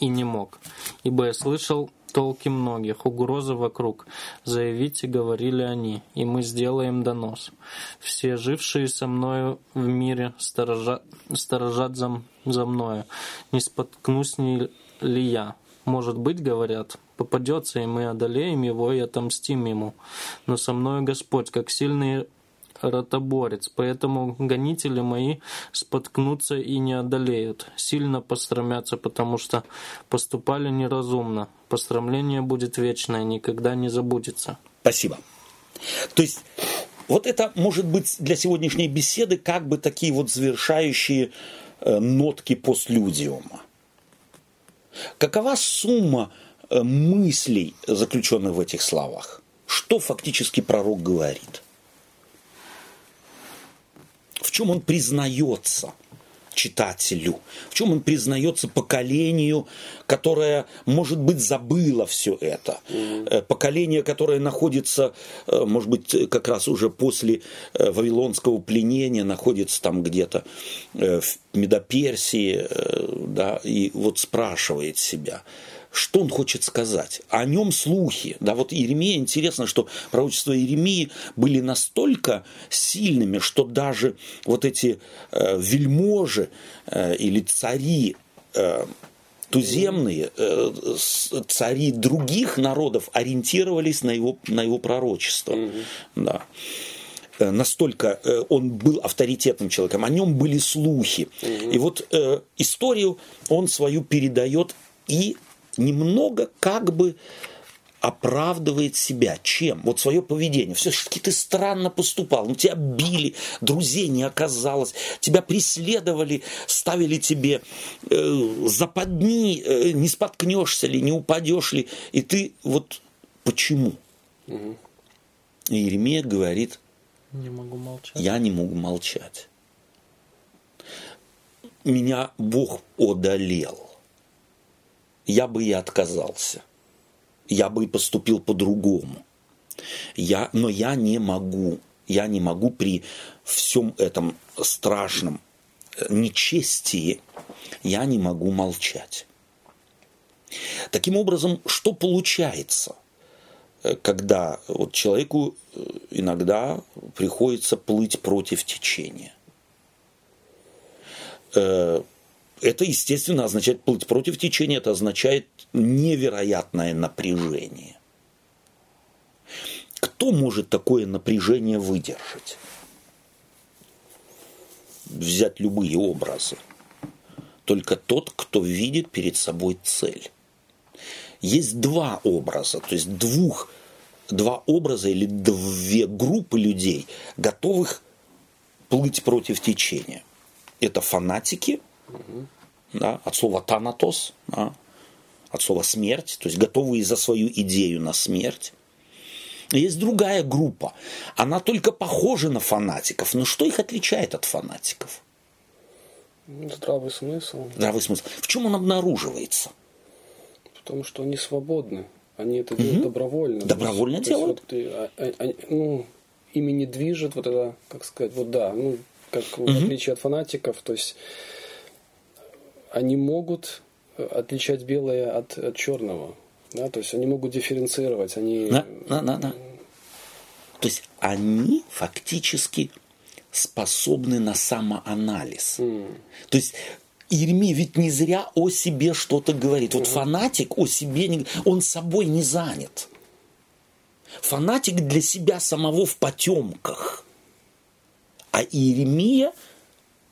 и не мог, ибо я слышал толки многих, угрозы вокруг. Заявите, говорили они, и мы сделаем донос. Все жившие со мною в мире сторожат, сторожат за, за мною. Не споткнусь ли я? Может быть, говорят, попадется, и мы одолеем его и отомстим ему. Но со мной Господь, как сильный ротоборец, поэтому гонители мои споткнутся и не одолеют, сильно пострамятся, потому что поступали неразумно. Пострамление будет вечное, никогда не забудется. Спасибо. То есть вот это может быть для сегодняшней беседы как бы такие вот завершающие э, нотки постлюдиума. Какова сумма э, мыслей, заключенных в этих словах? Что фактически пророк говорит? В чем он признается? читателю, в чем он признается поколению, которое, может быть, забыло все это. Mm-hmm. Поколение, которое находится, э, может быть, как раз уже после э, Вавилонского пленения, находится там где-то в Медоперсии, да, и вот спрашивает себя – что он хочет сказать? О нем слухи. Да, вот Иеремия, интересно, что пророчества Иеремии были настолько сильными, что даже вот эти э, вельможи э, или цари э, туземные, э, цари других народов ориентировались на его, на его пророчество. Mm-hmm. Да э, настолько э, он был авторитетным человеком, о нем были слухи. Угу. И вот э, историю он свою передает и немного как бы оправдывает себя. Чем? Вот свое поведение. Все-таки ты странно поступал. Ну, тебя били, друзей не оказалось, тебя преследовали, ставили тебе э, западни, э, не споткнешься ли, не упадешь ли. И ты вот почему? Угу. И говорит, не могу молчать. я не могу молчать. Меня Бог одолел я бы и отказался. Я бы и поступил по-другому. Я, но я не могу. Я не могу при всем этом страшном э, нечестии, я не могу молчать. Таким образом, что получается, э, когда вот человеку э, иногда приходится плыть против течения? Это, естественно, означает плыть против течения, это означает невероятное напряжение. Кто может такое напряжение выдержать? Взять любые образы. Только тот, кто видит перед собой цель. Есть два образа, то есть двух, два образа или две группы людей, готовых плыть против течения. Это фанатики – да, от слова танатос, да, от слова смерть, то есть готовые за свою идею на смерть. Есть другая группа, она только похожа на фанатиков, но что их отличает от фанатиков? Здравый смысл. Здравый смысл. В чем он обнаруживается? Потому что они свободны. Они это делают угу. добровольно. Добровольно есть, делают? Есть, вот, а, а, ну, ими не движет вот это, как сказать, вот да, ну, как угу. в отличие от фанатиков, то есть они могут э, отличать белое от, от черного. Да? То есть они могут дифференцировать. Они... Да, да, да, да. То есть они фактически способны на самоанализ. Mm. То есть Иеремия ведь не зря о себе что-то говорит. Вот mm-hmm. фанатик о себе, не, он собой не занят. Фанатик для себя самого в потемках. А Иеремия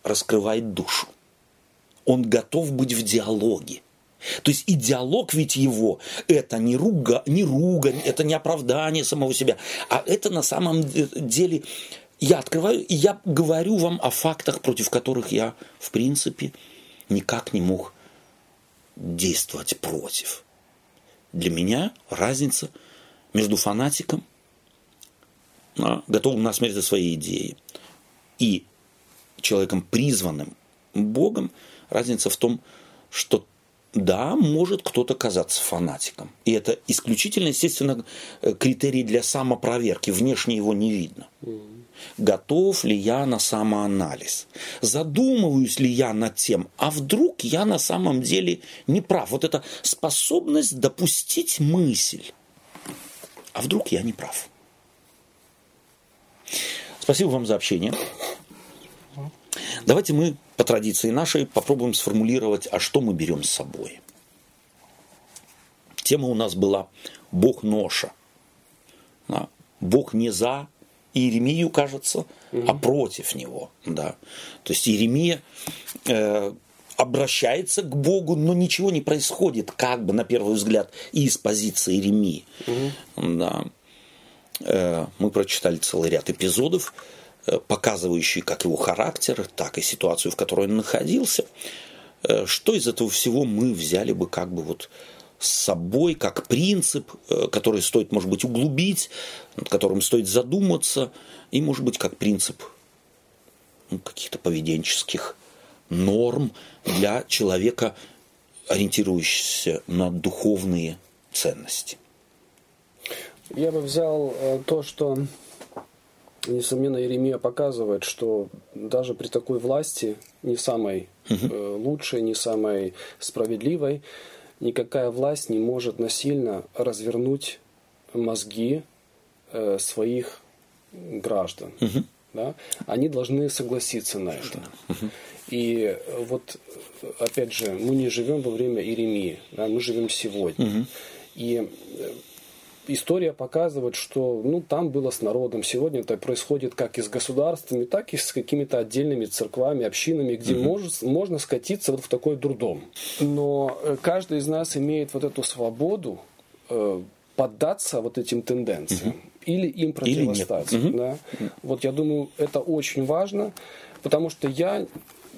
раскрывает душу он готов быть в диалоге. То есть и диалог ведь его, это не, руга, не ругань, это не оправдание самого себя, а это на самом деле я открываю, и я говорю вам о фактах, против которых я, в принципе, никак не мог действовать против. Для меня разница между фанатиком, готовым на смерть за свои идеи, и человеком, призванным Богом – Разница в том, что да, может кто-то казаться фанатиком. И это исключительно, естественно, э, критерий для самопроверки. Внешне его не видно. Готов ли я на самоанализ? Задумываюсь ли я над тем, а вдруг я на самом деле не прав? Вот эта способность допустить мысль. А вдруг я не прав? Спасибо вам за общение. Давайте мы по традиции нашей попробуем сформулировать, а что мы берем с собой. Тема у нас была «Бог ноша». Да? Бог не за Иеремию, кажется, mm-hmm. а против него. Да? То есть Иеремия э, обращается к Богу, но ничего не происходит, как бы на первый взгляд, из позиции Иеремии. Mm-hmm. Да. Э, мы прочитали целый ряд эпизодов, э, показывающие как его характер, так и ситуацию, в которой он находился. Э, что из этого всего мы взяли бы как бы вот с собой как принцип, который стоит, может быть, углубить, над которым стоит задуматься, и, может быть, как принцип ну, каких-то поведенческих норм для человека, ориентирующегося на духовные ценности. Я бы взял э, то, что, несомненно, Еремия показывает, что даже при такой власти, не самой угу. лучшей, не самой справедливой, никакая власть не может насильно развернуть мозги э, своих граждан. Угу. Да? Они должны согласиться на это. Угу. И вот, опять же, мы не живем во время Иеремии, да, мы живем сегодня. Угу. И история показывает, что ну, там было с народом. Сегодня это происходит как и с государствами, так и с какими-то отдельными церквами, общинами, где угу. может, можно скатиться вот в такой дурдом. Но э, каждый из нас имеет вот эту свободу э, поддаться вот этим тенденциям. Угу. Или им противостать. Или да? Вот я думаю, это очень важно, потому что я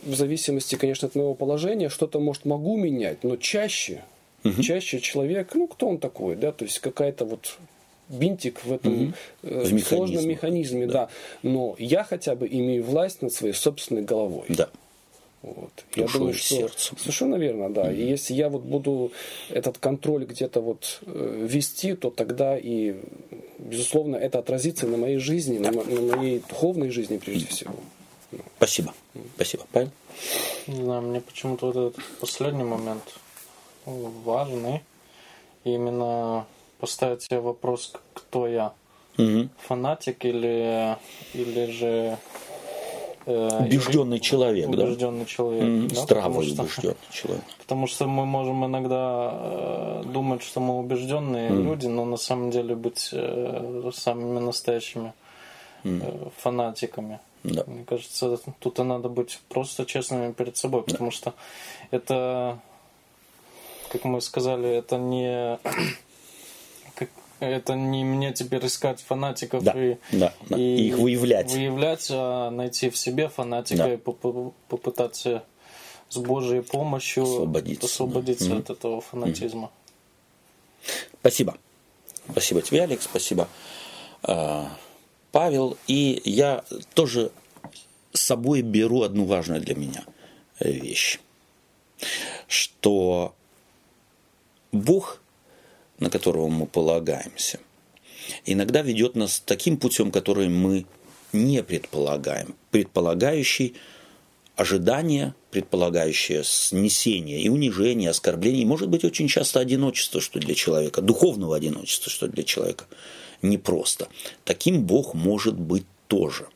в зависимости, конечно, от моего положения, что-то, может, могу менять, но чаще Угу. Чаще человек, ну кто он такой, да, то есть какая-то вот бинтик в этом угу. э, в сложном механизме, да. да. Но я хотя бы имею власть над своей собственной головой. Да. Вот. я думаю, что сердцем. совершенно верно, да. mm И если я вот буду этот контроль где-то вот э, вести, то тогда и, безусловно, это отразится на моей жизни, да. на, на моей духовной жизни прежде всего. Спасибо. Спасибо. Павел? Не знаю, мне почему-то вот этот последний момент важный. Именно поставить себе вопрос, кто я. Угу. Фанатик или, или же э, убежденный человек, убежденный да? человек, mm да, здравый что, убежденный человек. Потому что мы можем иногда э, думать, что мы убежденные mm люди, но на самом деле быть э, самыми настоящими mm фанатиками. Да. Мне кажется, тут и надо быть просто честными перед собой, потому да. что это как мы сказали, это не это не мне теперь искать фанатиков да, и, да, да. И, их выявлять. Выявлять, а найти в себе фанатика да. и попытаться с Божьей помощью освободиться, освободиться да. от этого фанатизма. Спасибо. Спасибо тебе, Алекс, спасибо, а, Павел. И я тоже с собой беру одну важную для меня вещь, что Бог, на которого мы полагаемся, иногда ведет нас таким путем, который мы не предполагаем, предполагающий ожидание, предполагающее снесение и унижение, оскорбление, и, может быть, очень часто одиночество, что для человека, духовного одиночества, что для человека непросто. Таким Бог может быть тоже.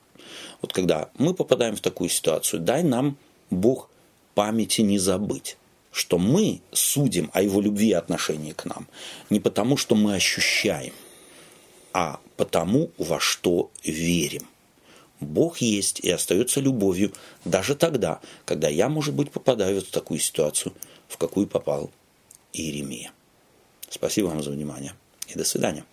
Вот когда мы попадаем в такую ситуацию, дай нам Бог памяти не забыть что мы судим о его любви и отношении к нам не потому, что мы ощущаем, а потому, во что верим. Бог есть и остается любовью даже тогда, когда я, может быть, попадаю в такую ситуацию, в какую попал Иеремия. Спасибо вам за внимание и до свидания.